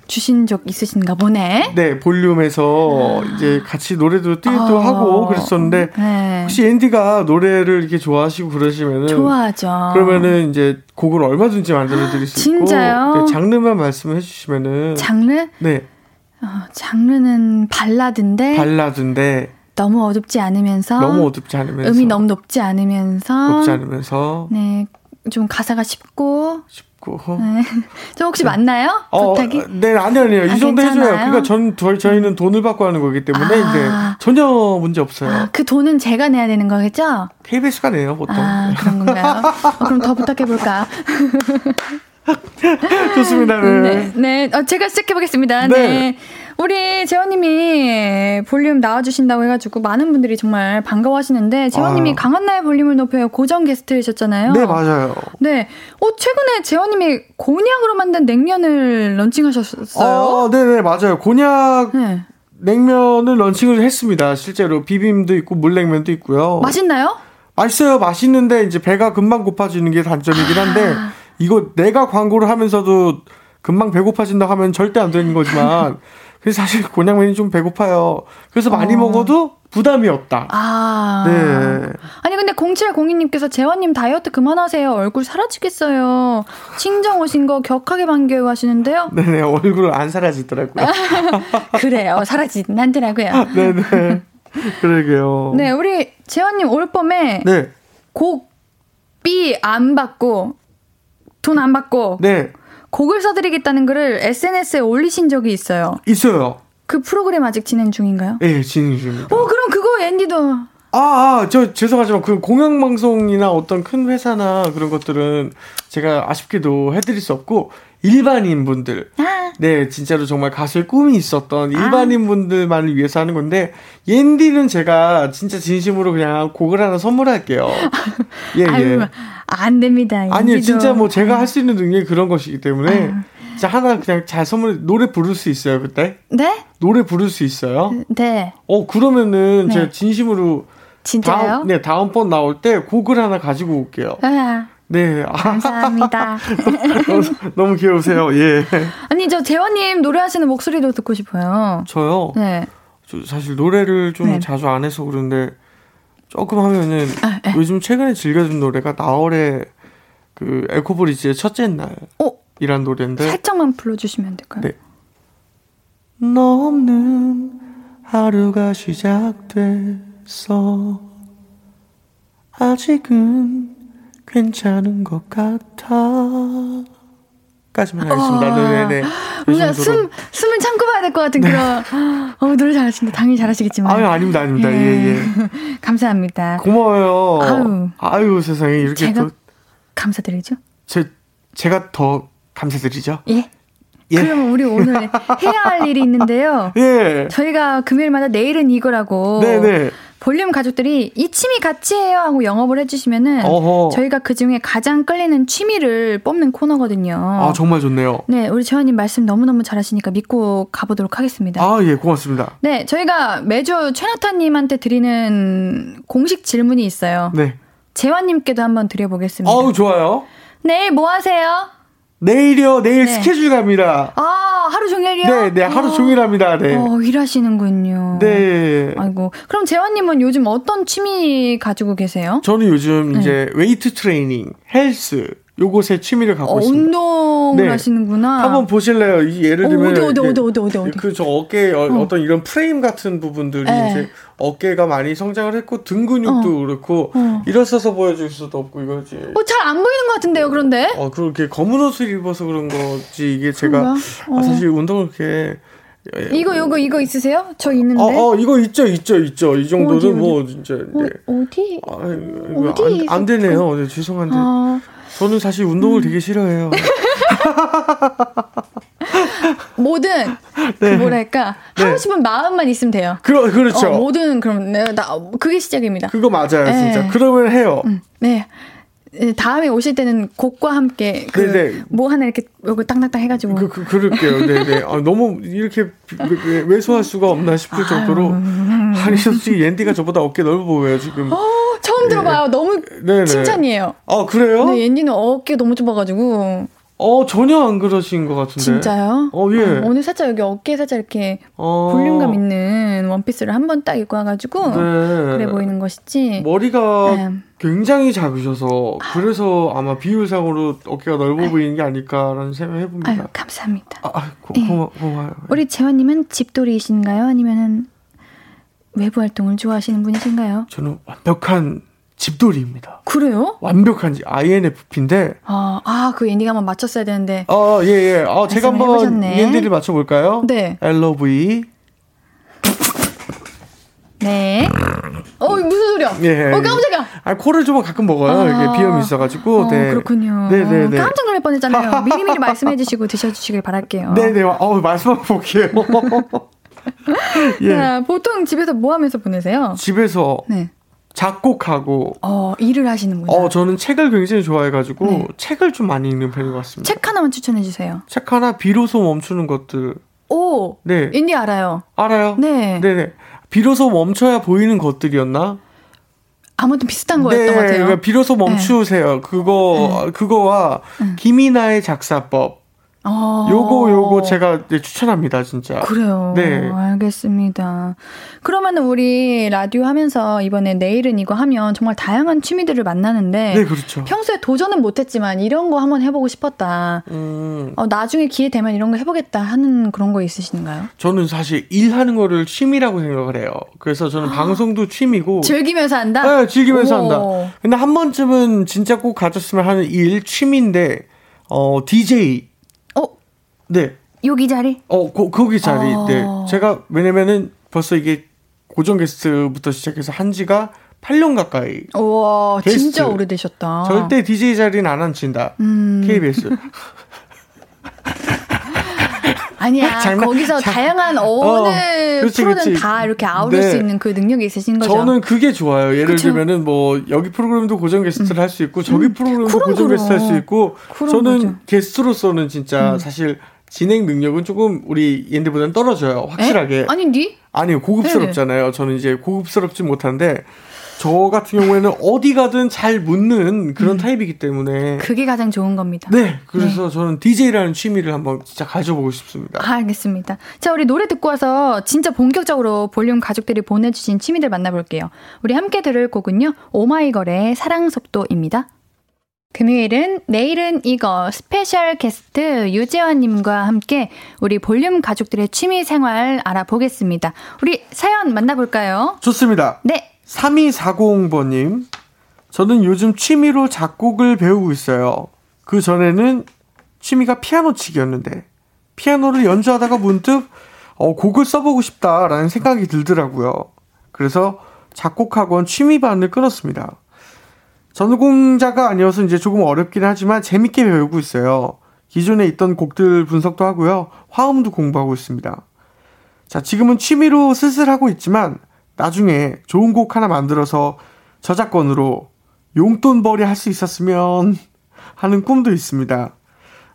주신 적 있으신가 보네. 네, 볼륨에서 이제 같이 노래도 듀엣도 아. 하고 그랬었는데 네. 혹시 앤디가 노래를 이렇게 좋아하시고 그러시면은 좋아하죠. 그러면은 이제 곡을 얼마든지 만들어 드릴 수 있고 진짜요? 네, 장르만 말씀해 주시면은 장르? 네, 어, 장르는 발라드인데 발라드인데 너무 어둡지 않으면서 너무 어둡지 않으면서 음이 너무 높지 않으면서 높지 않으면서 네. 좀 가사가 쉽고 쉽 고 네. 저 혹시 맞나요? 어, 부탁이? 네, 아니, 아니에요. 아, 이 정도 해줘요. 괜찮아요? 그러니까 전, 저희, 저희는 돈을 받고 하는 거기 때문에, 아. 이제 전혀 문제 없어요. 아, 그 돈은 제가 내야 되는 거겠죠? KBS가 내요, 보통. 아, 그런 건가요? 어, 그럼 더 부탁해볼까? 좋습니다, 네. 네, 네. 어, 제가 시작해보겠습니다. 네. 네. 우리 재원님이 볼륨 나와주신다고 해가지고 많은 분들이 정말 반가워하시는데, 재원님이. 강한나의 볼륨을 높여요. 고정 게스트이셨잖아요. 네, 맞아요. 네. 어, 최근에 재원님이 곤약으로 만든 냉면을 런칭하셨어요. 어, 네네, 맞아요. 곤약 네. 냉면을 런칭을 했습니다. 실제로 비빔도 있고 물냉면도 있고요. 맛있나요? 맛있어요. 맛있는데 이제 배가 금방 고파지는 게 단점이긴 한데 아. 이거 내가 광고를 하면서도 금방 배고파진다 하면 절대 안 되는 거지만 그래서 사실 곤약면이 좀 배고파요. 그래서 많이 어. 먹어도 부담이 없다. 아. 네. 아니, 근데 0702님께서 재원님 다이어트 그만하세요. 얼굴 사라지겠어요. 친정 오신 거 격하게 반겨요 하시는데요. 네네 얼굴 안 사라지더라고요. 그래요. 사라지진 않더라고요. 네네. 그러게요. 네, 우리 재원님 올 봄에 네. 곡비 안 받고 돈 안 받고 네. 곡을 써드리겠다는 글을 SNS에 올리신 적이 있어요. 있어요. 그 프로그램 아직 진행 중인가요? 예, 진행 중입니다. 어, 그럼 그거 앤디도 아, 아, 저 죄송하지만 그 공영 방송이나 어떤 큰 회사나 그런 것들은 제가 아쉽게도 해드릴 수 없고 일반인 분들, 아, 네, 진짜로 정말 가수의 꿈이 있었던 일반인 분들만을 위해서 하는 건데 옌디는 제가 진짜 진심으로 그냥 곡을 하나 선물할게요. 예, 예. 안 됩니다. 앤디도. 진짜 뭐 제가 할 수 있는 능력이 그런 것이기 때문에 진짜 하나 그냥 잘 선물 노래 부를 수 있어요 그때 네? 노래 부를 수 있어요. 네. 어 그러면은 네. 제가 진심으로 진짜요? 다음, 네, 다음번 나올 때 곡을 하나 가지고 올게요. 아, 네. 아, 감사합니다. 너무, 너무 귀여우세요. 예. 아니, 저 재원님 노래하시는 목소리도 듣고 싶어요. 저요. 네. 저 사실 노래를 좀 네. 자주 안 해서 그런데 조금 하면은 아, 네. 요즘 최근에 즐겨준 노래가 나월의 그 에코브리지의 첫째 어, 날이란 노래인데 살짝만 불러주시면 될까요? 네. 너 없는 하루가 시작됐어 아직은 괜찮은 것 같아 까지만 하겠습니다. 네네네. 뭔가 요즘 숨, 숨을 참고 봐야 될 것 같은 그런, 어, 노래 잘하신다. 당연히 잘하시겠지만. 아유 아닙니다 아닙니다 예예 감사합니다. 고마워요 아유. 아유, 세상에 이렇게 제가 또 감사드리죠. 제, 제가 더 감사드리죠 예. 예. 그러면 우리 오늘 해야 할 일이 있는데요. 예 저희가 금요일마다 내일은 이거라고. 네네 볼륨 가족들이 이 취미 같이 해요 하고 영업을 해주시면은 어허. 저희가 그 중에 가장 끌리는 취미를 뽑는 코너거든요. 아 정말 좋네요 네, 우리 재원님 말씀 너무 너무 잘하시니까 믿고 가보도록 하겠습니다. 아 예 고맙습니다 네, 저희가 매주 최나타님한테 드리는 공식 질문이 있어요. 네 재환님께도 한번 드려보겠습니다. 아우 좋아요 내일 뭐 하세요? 내일이요 내일 네. 스케줄 갑니다 아, 하루 종일이요? 네, 네, 하루 어. 종일 합니다. 네. 어, 일하시는군요. 네. 아이고. 그럼 재환님은 요즘 어떤 취미 가지고 계세요? 저는 요즘 네. 이제 웨이트 트레이닝, 헬스 요것에 취미를 갖고 어, 있습니다. 운동을 네. 하시는구나. 한번 보실래요? 이 예를 어, 들면 어디, 어디, 이렇게 어디, 어디, 어디, 어디? 그저 어깨 어, 어. 떤 이런 프레임 같은 부분들이 네. 이제 어깨가 많이 성장을 했고 등 근육도 그렇고 어. 일어서서 보여줄 수도 없고 이거지. 어, 잘 안 보이는 것 같은데요, 그런데? 어 그렇게 검은 옷을 입어서 그런 거지 이게 제가? 어. 아, 사실 운동을 그렇게 이거, 이거, 이거 있으세요? 저 있는데. 어, 어 이거 있죠 있죠 있죠 이 정도는 어디, 어디? 뭐 진짜 네. 어, 어디? 아, 어디 안? 안 되네요. 네, 죄송한데. 아, 저는 사실 운동을 되게 싫어해요. 뭐든, 그 네. 뭐랄까, 네. 하고 싶은 마음만 있으면 돼요. 그러, 그렇죠. 어, 뭐든, 그럼, 네, 나, 그게 시작입니다. 그거 맞아요, 진짜. 네. 그러면 해요. 음, 네. 네, 다음에 오실 때는 곡과 함께 그 네네. 뭐 하나 이렇게 요거 땅땅땅 해가지고 그, 그, 그럴게요. 네네. 아, 너무 이렇게 왜소할 수가 없나 싶을 정도로. 아니, 솔직히 옌디가 저보다 어깨 넓어 보여요, 지금. 어, 처음 들어봐요. 너무 네네. 칭찬이에요. 아, 그래요? 네, 옌디는 어깨 너무 좁아가지고. 어, 전혀 안 그러신 것 같은데. 진짜요? 어, 예. 아, 오늘 살짝 여기 어깨에 살짝 이렇게 어. 볼륨감 있는 원피스를 한 번 딱 입고 와가지고. 네. 그래 보이는 것이지. 머리가 네. 굉장히 작으셔서 그래서 아마 비율상으로 어깨가 넓어 보이는 게 아닐까라는 생각을 해봅니다. 아유, 감사합니다. 아, 아, 고, 예. 고마, 고마워요. 우리 재환님은 집돌이이신가요? 아니면은 외부 활동을 좋아하시는 분이신가요? 저는 완벽한 집돌이입니다. 그래요? 완벽한 INFP인데 아, 아, 그 엔딩 한번 맞췄어야 되는데. 어, 예, 예. 어, 제가 한번. 옌디를 맞춰볼까요? 네. LOV. 네. 어, 무슨 소리야? 예. 어, 깜짝이야. 아, 코를 좀 가끔 먹어요. 아. 이게 비염이 있어가지고. 어, 네. 그렇군요. 네네네. 깜짝 놀랄 뻔 했잖아요. 미리미리 말씀해 주시고 드셔 주시길 바랄게요. 네네. 어, 말씀만 볼게요. 예. 자, 보통 집에서 뭐 하면서 보내세요? 집에서 네. 작곡하고, 어, 일을 하시는구나. 어, 저는 책을 굉장히 좋아해 가지고, 네. 책을 좀 많이 읽는 편인 것 같습니다. 책 하나만 추천해 주세요. 책 하나 비로소 멈추는 것들. 오, 네. 인디 알아요. 알아요? 네. 네 네. 비로소 멈춰야 보이는 것들이었나? 아무튼 비슷한 거였던 것 같아요. 네. 그러니까 비로소 멈추세요. 그거, 그거와 김이나의 작사법. 어. 요거, 요거 제가 네, 추천합니다, 진짜. 그래요. 네. 알겠습니다. 그러면 우리 라디오 하면서 이번에 내일은 이거 하면 정말 다양한 취미들을 만나는데 네, 그렇죠. 평소에 도전은 못했지만 이런 거 한번 해보고 싶었다. 음, 어, 나중에 기회 되면 이런 거 해보겠다 하는 그런 거 있으신가요? 저는 사실 일하는 거를 취미라고 생각을 해요. 그래서 저는 방송도 취미고. 즐기면서 한다? 네, 즐기면서 오. 한다. 근데 한 번쯤은 진짜 꼭 가졌으면 하는 일, 취미인데, 어, DJ. 어, 네. 여기 자리? 어, 거, 거기 자리. 어. 네. 제가, 왜냐면은 벌써 이게 고정 게스트부터 시작해서 한 지가 8년 가까이. 게스트. 진짜 오래되셨다. 절대 DJ 자리는 안 앉힌다. 아. 음. KBS. 아니야. 장난- 거기서 장- 다양한 어, 그렇지, 프로든 그렇지. 다 이렇게 아우를 네. 수 있는 그 능력이 있으신 거죠. 저는 그게 좋아요. 예를 그쵸? 음. 들면은 뭐 여기 프로그램도 고정 게스트를 할수 있고 저기 프로그램도 그럼, 고정 게스트 할수 그럼. 있고 저는 거죠. 음. 게스트로서는 진짜 사실 진행 능력은 조금 우리 얘네보다는 떨어져요. 확실하게. 에? 아닌디? 아니요, 고급스럽잖아요. 저는 이제 고급스럽지 못한데, 저 같은 경우에는 어디 가든 잘 묻는 그런 음. 타입이기 때문에. 그게 가장 좋은 겁니다. 네, 그래서 저는 DJ라는 취미를 한번 진짜 가져보고 싶습니다. 아, 알겠습니다. 자, 우리 노래 듣고 와서 진짜 본격적으로 볼륨 가족들이 보내주신 취미들 만나볼게요. 우리 함께 들을 곡은요, 오마이걸의 사랑 속도입니다. 금요일은 내일은 이거 special guest 유재환님과 함께 우리 볼륨 가족들의 취미 생활 알아보겠습니다. 우리 사연 만나볼까요? 좋습니다. 네. 3240번님, 저는 요즘 취미로 작곡을 배우고 있어요. 그 전에는 취미가 피아노 치기였는데, 피아노를 연주하다가 문득 어, 곡을 써보고 싶다라는 생각이 들더라고요. 그래서 작곡학원 취미반을 끊었습니다. 전공자가 아니어서 이제 조금 어렵긴 하지만 재밌게 배우고 있어요. 기존에 있던 곡들 분석도 하고요. 화음도 공부하고 있습니다. 자, 지금은 취미로 슬슬 하고 있지만 나중에 좋은 곡 하나 만들어서 저작권으로 용돈벌이 할 수 있었으면 하는 꿈도 있습니다.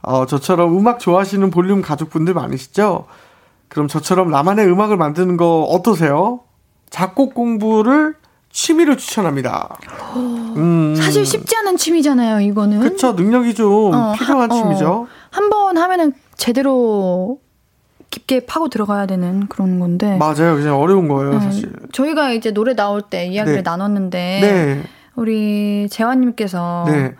어, 저처럼 음악 좋아하시는 볼륨 가족분들 많으시죠? 그럼 저처럼 나만의 음악을 만드는 거 어떠세요? 작곡 공부를 취미로 추천합니다. 음, 사실 쉽지 않은 취미잖아요, 이거는. 그쵸, 능력이 좀 어, 필요한 하- 어. 취미죠. 한번 하면은 제대로 깊게 파고 들어가야 되는 그런 건데. 맞아요. 그냥 어려운 거예요, 네, 사실. 저희가 이제 노래 나올 때 이야기를 네. 나눴는데 네. 우리 재환님께서 네.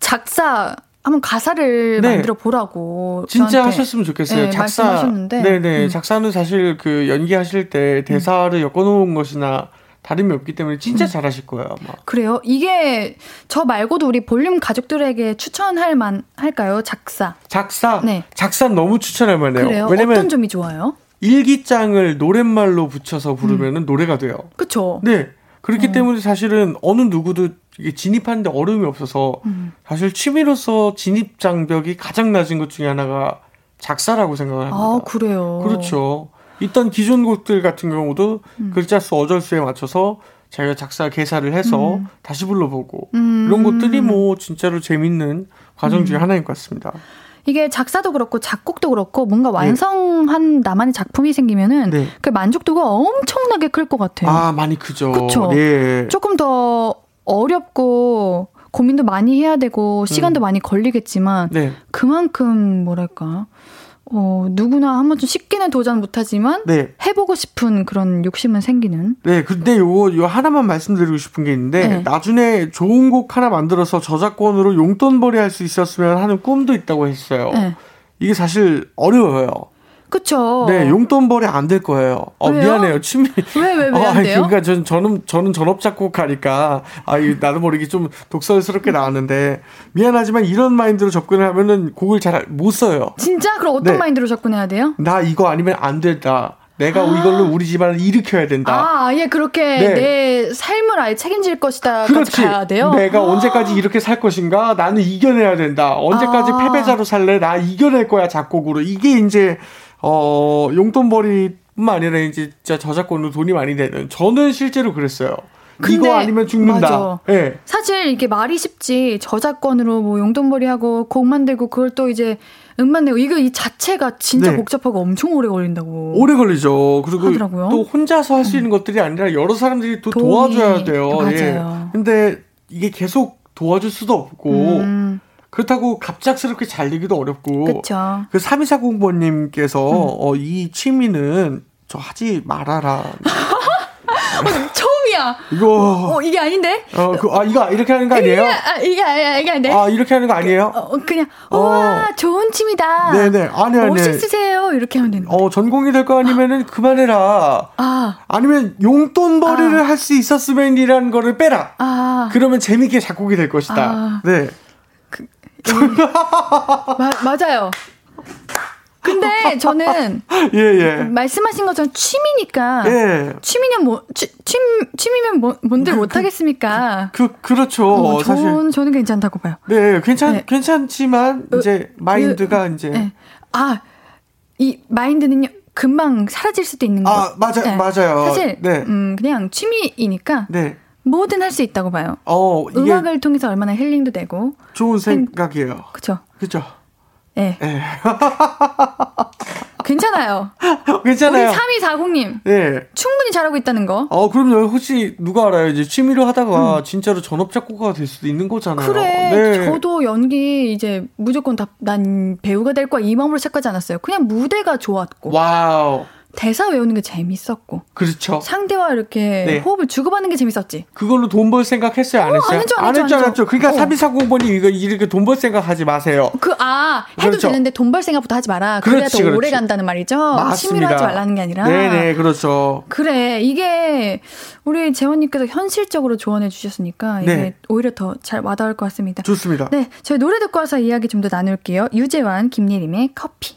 작사 한번 가사를 네. 만들어 보라고 진짜 하셨으면 좋겠어요. 네, 작사. 말씀하셨는데 네네. 음. 작사는 사실 그 연기하실 때 대사를 엮어놓은 것이나 다름이 없기 때문에 진짜 음. 잘하실 거예요, 아마. 그래요? 이게 저 말고도 우리 볼륨 가족들에게 추천할 만 할까요? 작사. 작사. 네. 작사 너무 추천할 만해요. 그래요? 왜냐면 어떤 점이 좋아요? 일기장을 노랫말로 붙여서 부르면 은 노래가 돼요. 그쵸? 네. 그렇기 음. 때문에 사실은 어느 누구도 진입하는데 어려움이 없어서 음. 사실 취미로서 진입 장벽이 가장 낮은 것 중에 하나가 작사라고 생각을 합니다. 아 그래요. 그렇죠. 일단 기존 곡들 같은 경우도 음. 글자 수 어절 수에 맞춰서 자기가 작사 개사를 해서 음. 다시 불러보고 음. 이런 것들이 뭐 진짜로 재밌는 과정 중에 하나인 것 같습니다. 이게 작사도 그렇고 작곡도 그렇고 뭔가 완성한 나만의 작품이 생기면은 네. 그 만족도가 엄청나게 클 것 같아요. 아, 많이 크죠. 그쵸. 네. 조금 더 어렵고 고민도 많이 해야 되고 시간도 많이 걸리겠지만 네. 그만큼 뭐랄까 어 누구나 한 번쯤 쉽게는 도전 못하지만 네. 해보고 싶은 그런 욕심은 생기는 네, 근데 요거, 요 하나만 말씀드리고 싶은 게 있는데, 네. 나중에 좋은 곡 하나 만들어서 저작권으로 용돈벌이 할 수 있었으면 하는 꿈도 있다고 했어요. 네. 이게 사실 어려워요. 그쵸 네, 용돈벌이 안 될 거예요. 어, 왜요? 미안해요. 취미. 왜 왜 왜 어, 안 돼요? 그러니까 전, 저는, 저는 전업작곡하니까, 아, 이 나도 모르게 좀 독설스럽게 나왔는데, 미안하지만 이런 마인드로 접근을 하면은 곡을 잘 못 써요. 진짜 그럼 어떤 네. 마인드로 접근해야 돼요? 나 이거 아니면 안 된다. 내가 이걸로 우리 집안을 일으켜야 된다. 아, 아예 그렇게 네. 내 삶을 아예 책임질 것이다까지 그렇지. 가야 돼요. 내가 언제까지 이렇게 살 것인가? 나는 이겨내야 된다. 언제까지 아. 패배자로 살래? 나 이겨낼 거야, 작곡으로. 이게 이제, 어, 용돈벌이뿐만 아니라 이제 진짜 저작권으로 돈이 많이 되는. 저는 실제로 그랬어요. 이거 아니면 죽는다. 예. 사실 이게 말이 쉽지 저작권으로 뭐 용돈벌이 하고 곡 만들고 그걸 또 이제 음만 내고 이거 이 자체가 진짜 네. 복잡하고 엄청 오래 걸린다고. 오래 걸리죠. 그리고 하더라고요. 또 혼자서 할 수 있는 것들이 아니라 여러 사람들이 또 도와줘야 돼요. 예. 맞아요. 근데 이게 계속 도와줄 수도 없고, 음, 그렇다고 갑작스럽게 잘 되기도 어렵고, 그쵸. 그 3240번님께서 음. 어, 이 취미는 저 하지 말아라. 처음이야. 이거 어, 이게 아닌데? 어, 그, 아 이거 이렇게 하는 거 아니에요? 이게, 아, 이게, 아, 이게 아닌데? 아 이렇게 하는 거 아니에요? 어, 그냥, 어. 우와, 좋은 취미다. 네네 아니 아니. 멋있으세요. 이렇게 하면 되는 거. 어 전공이 될 거 아니면은 그만해라. 아, 아니면 용돈벌이를 할수 있었으면이라는 거를 빼라. 아. 그러면 재밌게 작곡이 될 것이다. 아. 네. 마, 맞아요. 근데 저는 예 예. 말씀하신 것처럼 취미니까 예. 취미는 뭐 취, 취, 취미면 뭐, 뭔들 못 하겠습니까? 그 그렇죠. 어, 사실. 저는 저는 괜찮다고 봐요. 네 괜찮 네. 괜찮지만 어, 이제 마인드가 그, 이제 네. 아, 이 마인드는요 금방 사라질 수도 있는 거. 아, 맞아- 맞아요. 사실 네. 음 그냥 취미이니까 네. 뭐든 할 수 있다고 봐요. 어 음악을 통해서 얼마나 힐링도 되고, 좋은 생각이에요. 그렇죠. 그죠? 예, 예. 괜찮아요. 괜찮아요. 우리 3240님 예. 충분히 잘하고 있다는 거. 어, 그럼요. 혹시 누가 알아요? 이제 취미로 하다가 진짜로 전업 작곡가가 될 수도 있는 거잖아요. 음. 그래. 네. 저도 연기 이제 무조건 다, 난 배우가 될 거야 이 마음으로 시작하지 않았어요. 그냥 무대가 좋았고 와우. 대사 외우는 게 재밌었고 그렇죠. 상대와 이렇게 네. 호흡을 주고받는 게 재밌었지. 그걸로 돈 벌 생각 했어요? 안 했어요? 안 했죠, 안 했죠, 했죠, 안 했죠. 그러니까 어. 3240번님 이거 이렇게 돈 벌 생각 하지 마세요. 그 아 해도 그렇죠. 되는데 돈 벌 생각부터 하지 마라. 그래야 그렇지, 더 오래 그렇지. 간다는 말이죠. 맞습니다. 취미로 하지 말라는 게 아니라. 네네, 그렇죠. 그래 이게 우리 재원님께서 현실적으로 조언해 주셨으니까 이게 네. 오히려 더 잘 와닿을 것 같습니다. 좋습니다. 네, 저희 노래 듣고 와서 이야기 좀 더 나눌게요. 유재환, 김예림의 커피.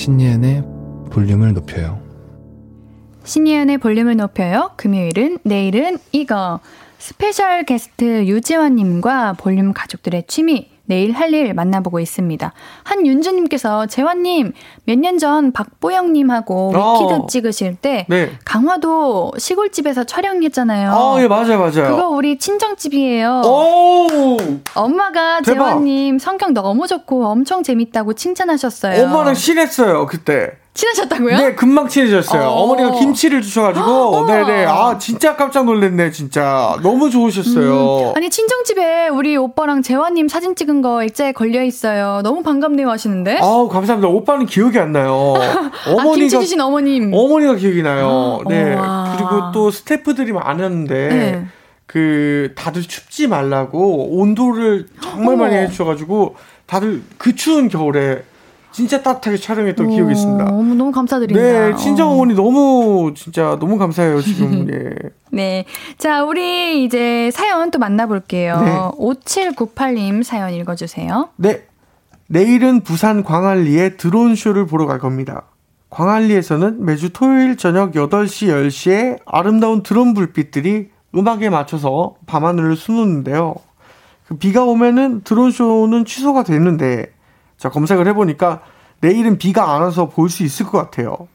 신예은의 볼륨을 높여요. 신예은의 볼륨을 높여요. 금요일은 내일은 이거. special guest 유재환님과 볼륨 가족들의 취미, 내일 할 일 만나보고 있습니다. 한윤주님께서 재환님, 몇 년 전 박보영님하고 어. 위키드 찍으실 때 네. 강화도 시골집에서 촬영했잖아요. 아, 예, 맞아요, 맞아요. 그거 우리 친정집이에요. 오! 엄마가 대박. 재환님 성격 너무 좋고 엄청 재밌다고 칭찬하셨어요. 엄마랑 친했어요, 그때. 친하셨다고요? 네, 금방 친해졌어요. 어. 어. 머니가 김치를 주셔가지고, 네네. 아, 진짜 깜짝 놀랐네, 진짜. 너무 좋으셨어요. 음, 아니 친정집에 우리 오빠랑 재환님 사진 찍은 거 액자에 걸려 있어요. 너무 반갑네요 하시는데. 아우, 감사합니다. 오빠는 기억이 안 나요. 아 김치 주신 어머님. 어머니가 기억이 나요. 네. 우와. 그리고 또 스태프들이 많았는데, 네. 그, 다들 춥지 말라고 온도를 정말 많이. 해주셔가지고, 다들 그 추운 겨울에 진짜 따뜻하게 촬영했던 오, 기억이 있습니다. 너무 너무 감사드립니다. 네, 친정 어머니 너무 진짜 너무 감사해요 지금. 예. 네, 자 우리 이제 사연 또 만나볼게요. 네. 5798님 사연 읽어주세요. 네, 내일은 부산 광안리에 드론 쇼를 보러 갈 겁니다. 광안리에서는 매주 토요일 저녁 8시, 10시에 아름다운 드론 불빛들이 음악에 맞춰서 밤하늘을 수놓는데요. 그 비가 오면은 드론 쇼는 취소가 되는데 자, 검색을 해보니까 내일은 비가 안 와서 볼 수 있을 것 같아요.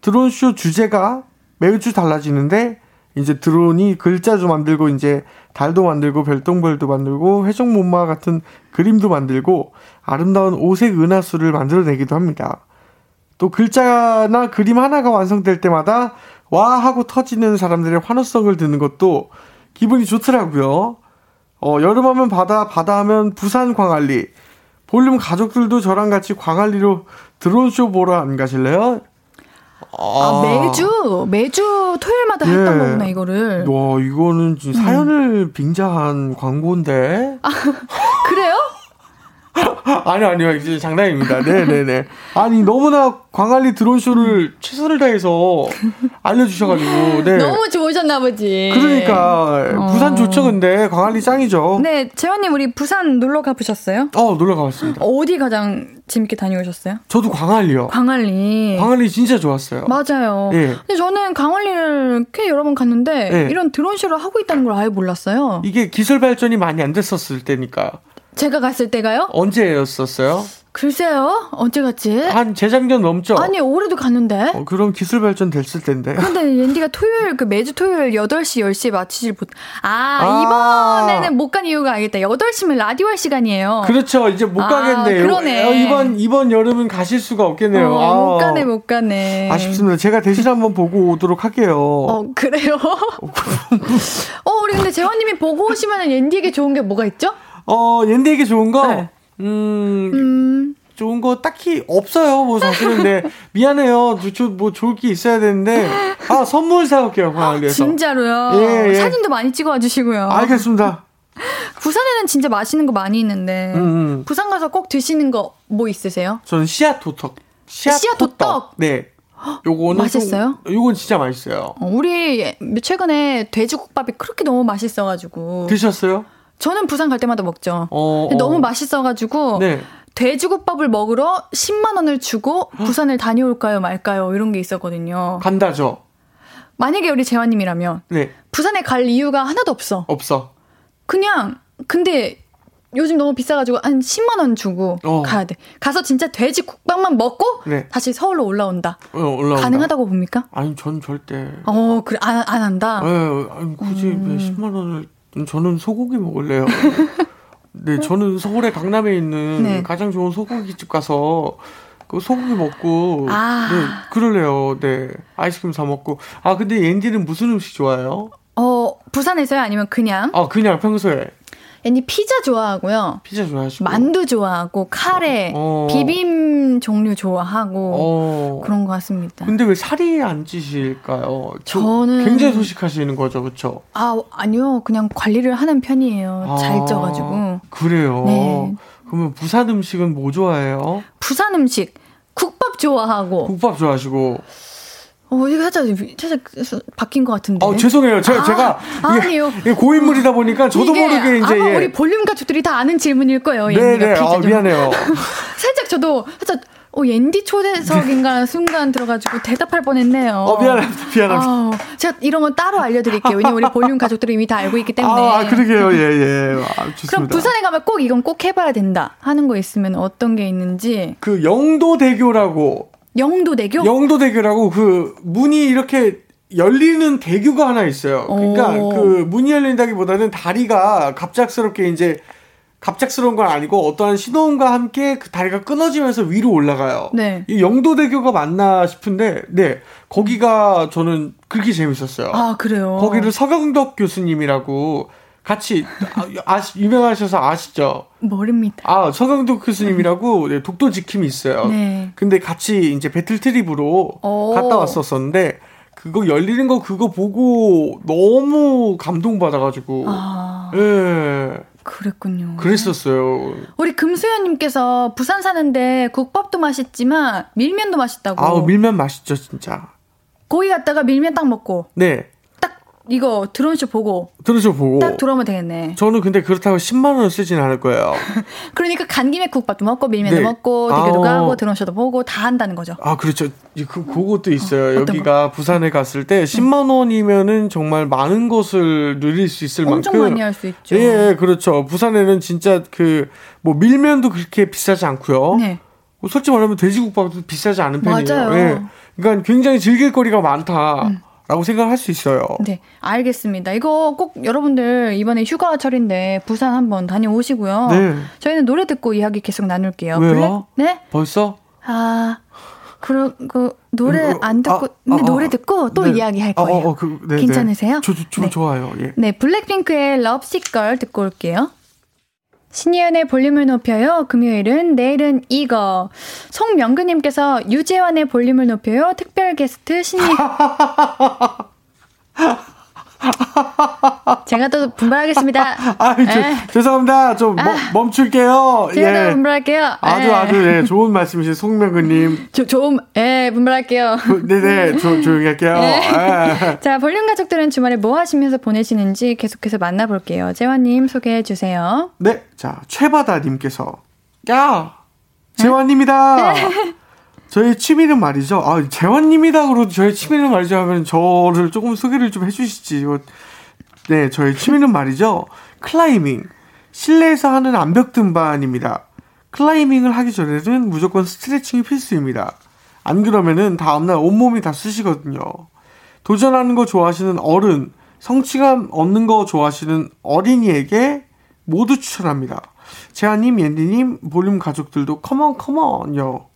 드론쇼 주제가 매주 달라지는데, 이제 드론이 글자도 만들고, 이제 달도 만들고, 별똥별도 만들고, 회전목마 같은 그림도 만들고, 아름다운 오색 은하수를 만들어내기도 합니다. 또 글자나 그림 하나가 완성될 때마다 와 하고 터지는 사람들의 환호성을 듣는 것도 기분이 좋더라고요. 어, 여름하면 바다, 바다하면 부산 광안리, 볼륨 가족들도 저랑 같이 광안리로 드론쇼 보러 안 가실래요? 아, 아 매주 매주 토요일마다 예. 했던 거구나 이거를. 와 이거는 지금 사연을 음. 빙자한 광고인데. 아, 그래요? 아니 아니요 이제 장난입니다. 네네네. 아니 너무나 광안리 드론쇼를 최선을 다해서 알려주셔가지고 네. 너무 좋으셨나 보지. 그러니까 어. 좋죠 근데 광안리 짱이죠. 네 재원님 우리 부산 놀러 가보셨어요? 어 놀러 가봤습니다. 어디 가장 재밌게 다녀오셨어요? 저도 광안리요. 광안리. 광안리 진짜 좋았어요. 맞아요. 예. 근데 저는 광안리를 꽤 여러 번 갔는데 예. 이런 드론쇼를 하고 있다는 걸 아예 몰랐어요. 이게 기술 발전이 많이 안 됐었을 때니까. 제가 갔을 때가요? 언제였었어요? 글쎄요, 언제 갔지? 한 재작년 넘죠? 아니, 올해도 갔는데. 어, 그럼 기술 발전 됐을 텐데. 근데 앤디가 토요일, 그 매주 토요일 8시, 10시에 마치질 못. 아, 아. 이번에는 못 간 이유가 알겠다. 8시면 라디오 할 시간이에요. 그렇죠. 이제 못 아, 가겠네요. 그러네. 어, 이번, 이번 여름은 가실 수가 없겠네요. 어, 아. 못 가네, 못 가네. 아쉽습니다. 제가 대신 한번 보고 오도록 할게요. 어, 그래요? 어, 우리 근데 재원님이 보고 오시면 앤디에게 좋은 게 뭐가 있죠? 어, 옌디에게 좋은 거, 네. 음, 음, 좋은 거 딱히 없어요. 뭐 사실은 근데 미안해요. 저, 뭐 좋을 게 있어야 되는데 아 선물 사올게요. 광안리에서. 진짜로요. 예, 예. 사진도 많이 찍어와 주시고요. 알겠습니다. 부산에는 진짜 맛있는 거 많이 있는데 음, 음. 부산 가서 꼭 드시는 거 뭐 있으세요? 저는 씨앗 호떡. 씨앗, 씨앗. 호떡. 네. 요거는 맛있어요? 좀, 요건 진짜 맛있어요. 어, 우리 최근에 돼지국밥이 그렇게 너무 맛있어가지고 드셨어요? 저는 부산 갈 때마다 먹죠. 어, 어. 너무 맛있어가지고 네. 돼지국밥을 먹으러 10만 원을 주고 부산을 다녀올까요 말까요 이런 게 있었거든요. 간다죠. 만약에 우리 재환님이라면 네. 부산에 갈 이유가 하나도 없어. 없어. 그냥 근데 요즘 너무 비싸가지고 한 10만 원 주고 어. 가야 돼. 가서 진짜 돼지 국밥만 먹고 네. 다시 서울로 올라온다. 어, 올라온다. 가능하다고 봅니까? 아니 전 절대. 어 그래 안, 안 한다. 네, 아니 굳이 음. 10만 원을 저는 소고기 먹을래요. 네, 저는 서울의 강남에 있는 네. 가장 좋은 소고기 집 가서 그 소고기 먹고 아. 네, 그럴래요. 네. 아이스크림 사 먹고. 아, 근데 앤디는 무슨 음식 좋아해요? 어, 부산에서요? 아니면 그냥? 아, 그냥 평소에. 앤디 피자 좋아하고요. 피자 좋아하시고. 만두 좋아하고 카레, 어. 비빔 종류 좋아하고 어. 그런 것 같습니다. 근데 왜 살이 안 찌실까요? 저는 굉장히 소식하시는 거죠, 그렇죠? 아 아니요, 그냥 관리를 하는 편이에요. 아. 잘 쪄가지고. 그래요. 네. 그러면 부산 음식은 뭐 좋아해요? 부산 음식 국밥 좋아하고. 국밥 좋아하시고. 어, 이거 살짝, 살짝 바뀐 것 같은데. 어, 죄송해요. 제가, 아, 제가. 아니요. 이게 고인물이다 보니까 저도 모르게 이제. 아마 예. 우리 볼륨 가족들이 다 아는 질문일 거예요. 네네. 아, 미안해요. 살짝 저도, 살짝, 어, 옌디 초대석인가 순간 들어가지고 대답할 뻔 했네요. 어, 미안합니다. 미안합니다. 아, 제가 이런 건 따로 알려드릴게요. 왜냐면 우리 볼륨 가족들이 이미 다 알고 있기 때문에. 아, 그러게요. 예, 예. 아, 그럼 부산에 가면 꼭 이건 꼭 해봐야 된다 하는 거 있으면 어떤 게 있는지. 그 영도대교라고 영도대교? 영도대교라고 그 문이 이렇게 열리는 대교가 하나 있어요. 그러니까 오. 그 문이 열린다기보다는 다리가 갑작스럽게 이제 갑작스러운 건 아니고 어떠한 신호음과 함께 그 다리가 끊어지면서 위로 올라가요. 네. 이 영도대교가 맞나 싶은데, 네. 거기가 저는 그렇게 재밌었어요. 아, 그래요? 거기를 서경덕 교수님이라고 같이 아, 유명하셔서 아시죠? 모릅니다. 아 서강도 교수님이라고 네, 독도 지킴이 있어요. 네. 근데 같이 이제 배틀 트립으로 오. 갔다 왔었었는데 그거 열리는 거 그거 보고 너무 감동받아가지고. 아. 예. 그랬군요. 그랬었어요. 우리 금수연님께서 부산 사는데 국밥도 맛있지만 밀면도 맛있다고. 아우 밀면 맛있죠 진짜. 거기 갔다가 밀면 딱 먹고 네. 딱 이거 드론쇼 보고 들으셔 보고. 딱 돌아오면 되겠네. 저는 근데 그렇다고 10만 원을 쓰진 않을 거예요. 그러니까 간 김에 국밥도 먹고 밀면도 네. 먹고 대교도 아오. 가고 드론쇼도 보고 다 한다는 거죠. 아 그렇죠. 이그 그것도 있어요. 어, 여기가 부산에 갔을 때 10만 원이면은 정말 많은 것을 누릴 수 있을 엄청 만큼. 많이 할 수 있죠. 예, 그렇죠. 부산에는 진짜 그 뭐 밀면도 그렇게 비싸지 않고요. 네. 뭐 솔직히 말하면 돼지국밥도 비싸지 않은 편이에요. 맞아요. 음. 예. 그러니까 굉장히 즐길 거리가 많다 라고 생각할 수 있어요. 네, 알겠습니다. 이거 꼭 여러분들 이번에 휴가철인데 부산 한번 다녀오시고요. 네. 저희는 노래 듣고 이야기 계속 나눌게요. 왜요? 네? 벌써? 아, 그리고 노래 음, 안 듣고 아, 근데 아, 노래 아, 듣고 또 네. 이야기 할 어, 거예요. 어, 어, 그, 네, 괜찮으세요? 네. 저, 저, 저 네. 좋아요. 예. 네, 블랙핑크의 럽시걸 듣고 올게요. 신예은의 볼륨을 높여요. 금요일은 내일은 이거. 송명근님께서 유재환의 볼륨을 높여요. 특별 게스트 신예. 제가 또 분발하겠습니다. 아, 저, 에. 죄송합니다. 좀 멈- 멈출게요. 아. 제가 또 예. 분발할게요. 아주 에. 아주 예, 좋은 말씀이신 송명근님. 조, 좀, 예, 분발할게요. 그, 네네, 조, 조용히 할게요. 네. 예. 자, 볼륨 가족들은 주말에 뭐 하시면서 보내시는지 계속해서 만나볼게요. 재환님 소개해 주세요. 네, 자, 최바다님께서. 야! 재환님이다! 저희 취미는 말이죠. 아, 재환님이다 그러도 저희 취미는 말이죠 하면 저를 조금 소개를 좀 해주시지. 네, 저희 취미는 말이죠. 클라이밍. 실내에서 하는 암벽 등반입니다. 클라이밍을 하기 전에는 무조건 스트레칭이 필수입니다. 안 그러면은 다음날 온몸이 다 쑤시거든요. 도전하는 거 좋아하시는 어른, 성취감 얻는 거 좋아하시는 어린이에게 모두 추천합니다. 재한님, 옌디님, 볼륨 가족들도 컴온 컴온요.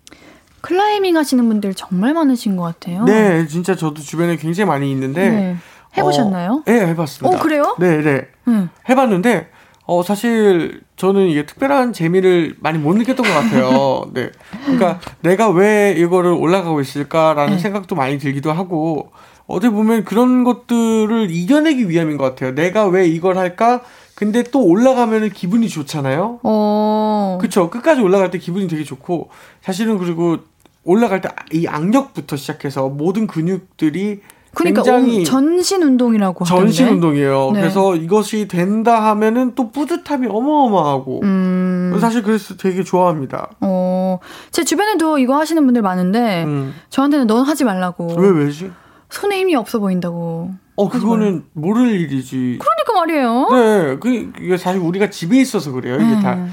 클라이밍 하시는 분들 정말 많으신 것 같아요. 네, 진짜 저도 주변에 굉장히 많이 있는데 네. 해보셨나요? 어, 네, 해봤습니다. 어, 그래요? 네, 네, 응. 해봤는데 어 사실 저는 이게 특별한 재미를 많이 못 느꼈던 것 같아요. 네, 그러니까 내가 왜 이거를 올라가고 있을까라는 네. 생각도 많이 들기도 하고 어떻게 보면 그런 것들을 이겨내기 위함인 것 같아요. 내가 왜 이걸 할까? 근데 또 올라가면은 기분이 좋잖아요. 어. 그쵸. 끝까지 올라갈 때 기분이 되게 좋고, 사실은 그리고 올라갈 때 이 악력부터 시작해서 모든 근육들이 그러니까 굉장히 어, 전신 운동이라고 하던데. 전신 운동이에요. 네. 그래서 이것이 된다 하면은 또 뿌듯함이 어마어마하고, 음. 사실 그래서 되게 좋아합니다. 어. 제 주변에도 이거 하시는 분들 많은데 음. 저한테는 넌 하지 말라고. 왜 왜지? 손에 힘이 없어 보인다고. 어 그거는 모를 일이지. 그러니까 말이에요. 네, 그 이게 사실 우리가 집에 있어서 그래요. 이게 음. 다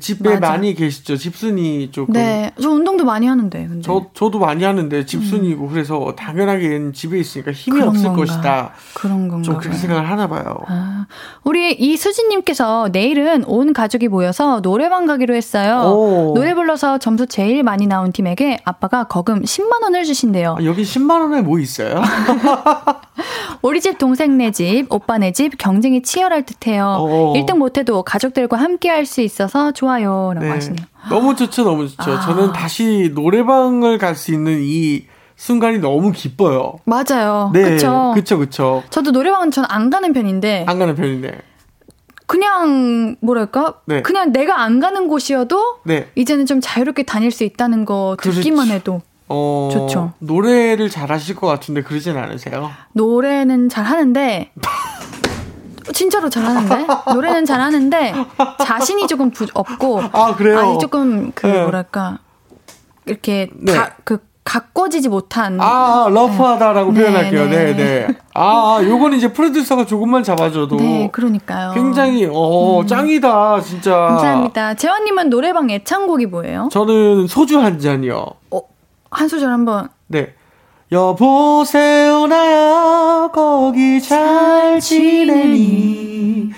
집에 맞아. 많이 계시죠. 집순이 조금. 네. 저 운동도 많이 하는데. 근데. 저 저도 많이 하는데 집순이고 그래서 당연하게 집에 있으니까 힘이 음. 그런 없을 건가. 것이다. 그런 건가. 좀 봐요. 생각을 하나 봐요. 아, 우리 이수진님께서 내일은 온 가족이 모여서 노래방 가기로 했어요. 오. 노래 불러서 점수 제일 많이 나온 팀에게 아빠가 거금 10만 원을 주신대요. 아, 여기 10만 원에 뭐 있어요? 우리 집 동생 네 집, 오빠 네 집 경쟁이 치열할 듯해요. 어. 1등 못해도 가족들과 함께 할 수 있어서 좋아요라고 네. 하시네요. 너무 좋죠, 너무 좋죠. 아. 저는 다시 노래방을 갈 수 있는 이 순간이 너무 기뻐요. 맞아요. 네, 그쵸. 그쵸, 그쵸. 저도 노래방은 전 안 가는 편인데 안 가는 편인데. 그냥 뭐랄까? 네. 그냥 내가 안 가는 곳이어도 네. 이제는 좀 자유롭게 다닐 수 있다는 거 듣기만 그렇죠. 해도 어, 좋죠. 노래를 잘하실 것 같은데 그러진 않으세요? 노래는 잘 하는데 진짜로 잘 하는데 노래는 잘 하는데 자신이 조금 부, 없고 아, 그래요? 아니 조금 그 네. 뭐랄까 이렇게 네. 다그 가꿔지지 못한 아, 러프하다라고 네, 표현할게요. 네. 네, 네. 아, 요건 이제 프로듀서가 조금만 잡아줘도 네 그러니까요. 굉장히 어 짱이다 진짜. 감사합니다. 재환님은 노래방 애창곡이 뭐예요? 저는 소주 한 잔이요. 어, 한 소절 한번 네. 여보세요 나야 거기 잘 지내니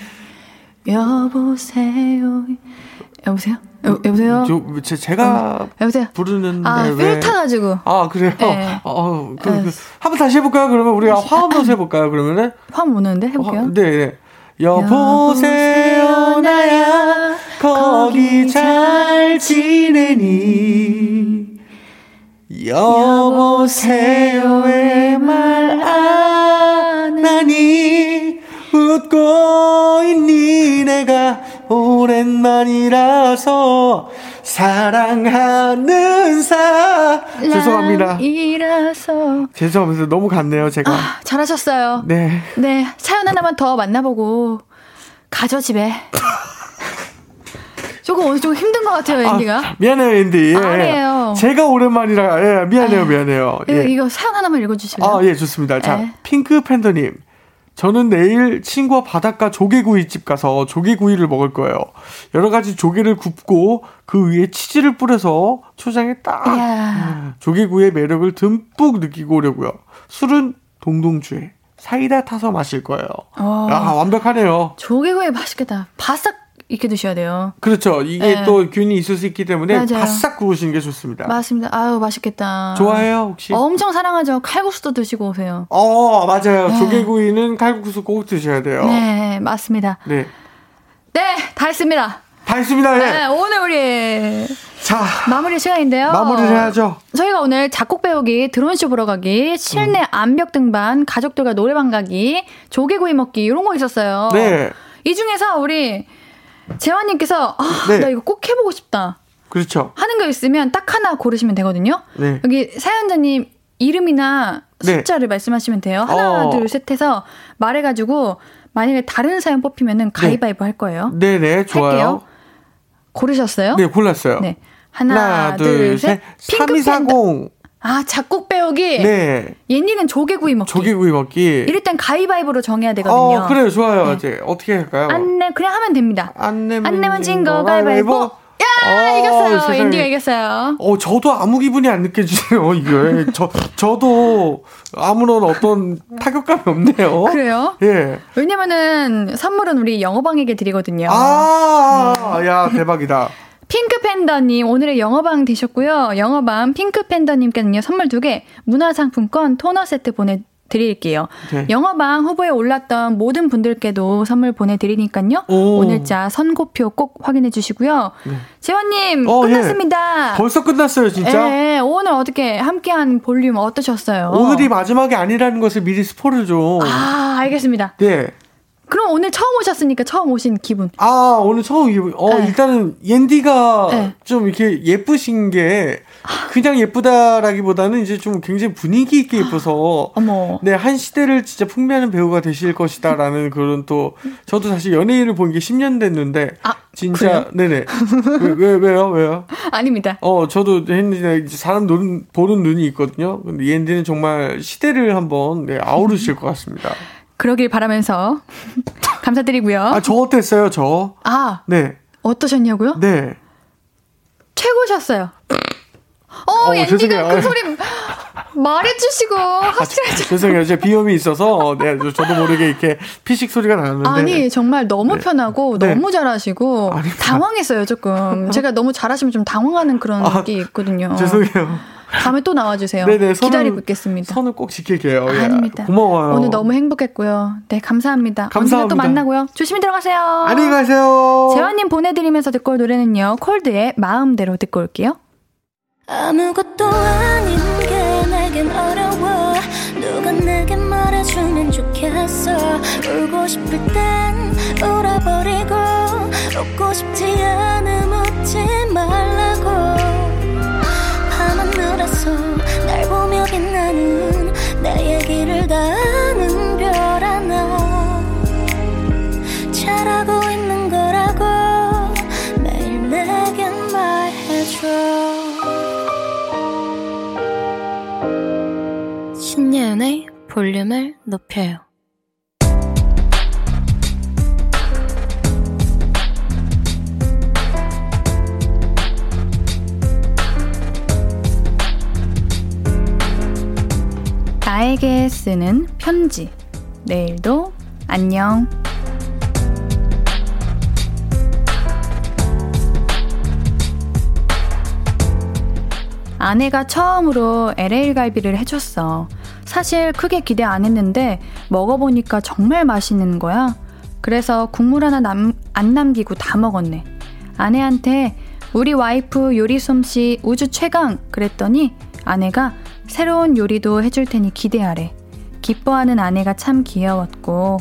여보세요 여보세요 여, 여보세요 저, 제, 제가 여보세요 부르는데 아 왜? 필 타가지고 아 그래요? 네. 어, 그, 그, 한번 다시 해볼까요? 그러면 우리가 화 한번 해볼까요? 그러면은 화음 오는데 해볼게요. 화- 네, 네. 여보세요 나야 거기 잘 지내니 여보세요 왜말안 하니 웃고 있니 내가 오랜만이라서 사랑하는 사 죄송합니다. 이라서 죄송합니다. 너무 갔네요, 제가. 아, 잘하셨어요. 네. 네, 사연 하나만 더 만나보고 가죠 집에. 조금 오늘 좀 힘든 것 같아요, 앤디가. 아, 미안해요, 앤디. 예. 아니에요. 제가 오랜만이라, 예, 미안해요, 아유, 미안해요. 예. 이거 사연 하나만 읽어주실래요? 아, 예, 좋습니다. 자, 네. 핑크 팬더님. 저는 내일 친구와 바닷가 조개구이집 가서 조개구이를 먹을 거예요. 여러 가지 조개를 굽고 그 위에 치즈를 뿌려서 초장에 딱 이야. 조개구이의 매력을 듬뿍 느끼고 오려고요. 술은 동동주에 사이다 타서 마실 거예요. 어. 아, 완벽하네요. 조개구이 맛있겠다. 바싹 익게 드셔야 돼요. 그렇죠. 이게 네. 또 균이 있을 수 있기 때문에 맞아요. 바싹 구우시는 게 좋습니다. 맞습니다. 아유, 맛있겠다. 좋아해요, 혹시? 엄청 사랑하죠. 칼국수도 드시고 오세요. 어, 맞아요. 네. 조개구이는 칼국수 꼭 드셔야 돼요. 네, 맞습니다. 네. 네, 다 했습니다. 다 했습니다. 예. 네, 오늘 우리 자, 마무리 시간인데요. 마무리를 해야죠. 저희가 오늘 작곡 배우기, 드론쇼 보러 가기, 실내 음. 암벽 등반, 가족들과 노래방 가기, 조개구이 먹기 이런 거 있었어요. 네. 이 중에서 우리 재환님께서 아, 네. 나 이거 꼭 해보고 싶다 그렇죠. 하는 거 있으면 딱 하나 고르시면 되거든요. 네. 여기 사연자님 이름이나 네. 숫자를 말씀하시면 돼요. 하나, 어. 둘, 셋 해서 말해가지고 만약에 다른 사연 뽑히면은 가위바위보 할 거예요. 네네, 좋아요. 할게요. 고르셨어요? 네, 골랐어요. 네. 하나, 둘, 셋. 핑크 팬더. 3240. 아, 작곡 배우기. 네. 옌니는 조개구이 먹기. 조개구이 먹기. 이럴 땐 가위바위보로 정해야 되거든요. 어, 그래요. 좋아요. 네. 이제 어떻게 할까요? 안내 그냥 하면 됩니다. 안 내면, 안 내면 진거 가위바위보. 야, 어, 이겼어요. 세상에. 앤디가 이겼어요. 어, 저도 아무 기분이 안 느껴지네요, 이게. 저, 저도 아무런 어떤 타격감이 없네요. 그래요? 예. 왜냐면은 선물은 우리 영어방에게 드리거든요. 아, 네. 야, 대박이다. 핑크 팬더님 오늘의 영어방 되셨고요. 영어방 핑크 팬더님께는요 선물 두개 문화상품권 토너 세트 보내 드릴게요. 네. 영어방 후보에 올랐던 모든 분들께도 선물 보내드리니까요. 오. 오늘자 선고표 꼭 확인해 주시고요. 재원님 어, 예. 끝났습니다. 벌써 끝났어요, 진짜. 예, 오늘 어떻게 함께한 볼륨 어떠셨어요? 오늘이 마지막이 아니라는 것을 미리 스포를 좀. 아 알겠습니다. 네. 그럼 오늘 처음 오셨으니까 처음 오신 기분. 아, 오늘 처음, 이- 어, 네. 일단은, 옌디가 네. 좀 이렇게 예쁘신 게, 그냥 예쁘다라기보다는 이제 좀 굉장히 분위기 있게 예뻐서, 어머. 네, 한 시대를 진짜 풍미하는 배우가 되실 것이다라는 그런 또, 저도 사실 연예인을 본 게 10년 됐는데, 아, 진짜, 네네. 왜, 왜, 왜요? 왜요? 아닙니다. 어, 저도 옌디는 이제 사람 눈, 보는 눈이 있거든요. 근데 옌디는 정말 시대를 한번, 네, 아우르실 것 같습니다. 그러길 바라면서 감사드리고요. 아, 저 어땠어요, 저? 아, 네. 어떠셨냐고요? 네. 최고셨어요. 어, 어, 죄송해요. 그 소리 말해주시고 아, 하시라죠. 죄송해요. 제 비염이 있어서 네, 저- 저도 모르게 이렇게 피식 소리가 나는데. 아니 정말 너무 네. 편하고 네. 너무 잘하시고 아닙니다. 당황했어요 조금. 제가 너무 잘하시면 좀 당황하는 그런 아, 게 있거든요. 죄송해요. 다음에 또 나와주세요. 네네, 선을- 기다리고 있겠습니다. 선을 꼭 지킬게요. 예, 아닙니다. 고마워요. 오늘 너무 행복했고요. 네 감사합니다. 감사합니다. 또 만나고요. 조심히 들어가세요. 안녕히 가세요. 재환님 보내드리면서 듣고 올 노래는요. 콜드의 마음대로 듣고 올게요. 아무것도 아닌 게 내겐 어려워 누가 내게 말해주면 좋겠어 울고 싶을 땐 울어버리고 웃고 싶지 않음 웃지 말라고 밤하늘에서 날 보며 빛나는 내 얘기를 다 아는 별 하나. 잘하고 있는 거라고 매일 내겐 말해줘. 신예은의 볼륨을 높여요 나에게 쓰는 편지. 내일도 안녕. 아내가 처음으로 LA 갈비를 해줬어. 사실 크게 기대 안 했는데 먹어보니까 정말 맛있는 거야. 그래서 국물 하나 남, 안 남기고 다 먹었네. 아내한테 우리 와이프 요리 솜씨 우주 최강 그랬더니 아내가 새로운 요리도 해줄 테니 기대하래. 기뻐하는 아내가 참 귀여웠고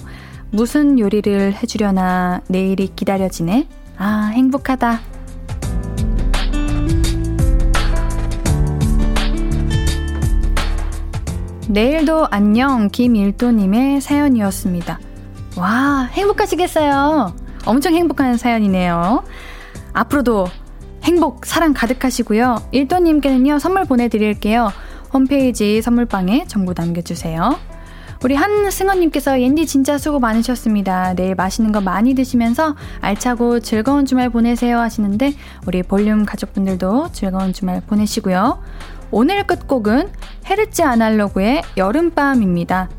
무슨 요리를 해주려나 내일이 기다려지네. 아, 행복하다. 내일도 안녕 김일도님의 사연이었습니다. 와, 행복하시겠어요? 엄청 행복한 사연이네요. 앞으로도 행복, 사랑 가득하시고요. 일도님께는요, 선물 보내드릴게요. 홈페이지 선물방에 정보 남겨주세요. 우리 한승원님께서 옌디 진짜 수고 많으셨습니다. 내일 맛있는 거 많이 드시면서 알차고 즐거운 주말 보내세요 하시는데 우리 볼륨 가족분들도 즐거운 주말 보내시고요. 오늘 끝곡은 헤르츠 아날로그의 여름밤입니다.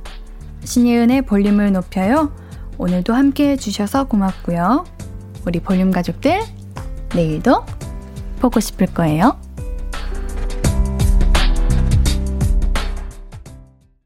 신예은의 볼륨을 높여요. 오늘도 함께 해주셔서 고맙고요. 우리 볼륨 가족들, 내일도 보고 싶을 거예요.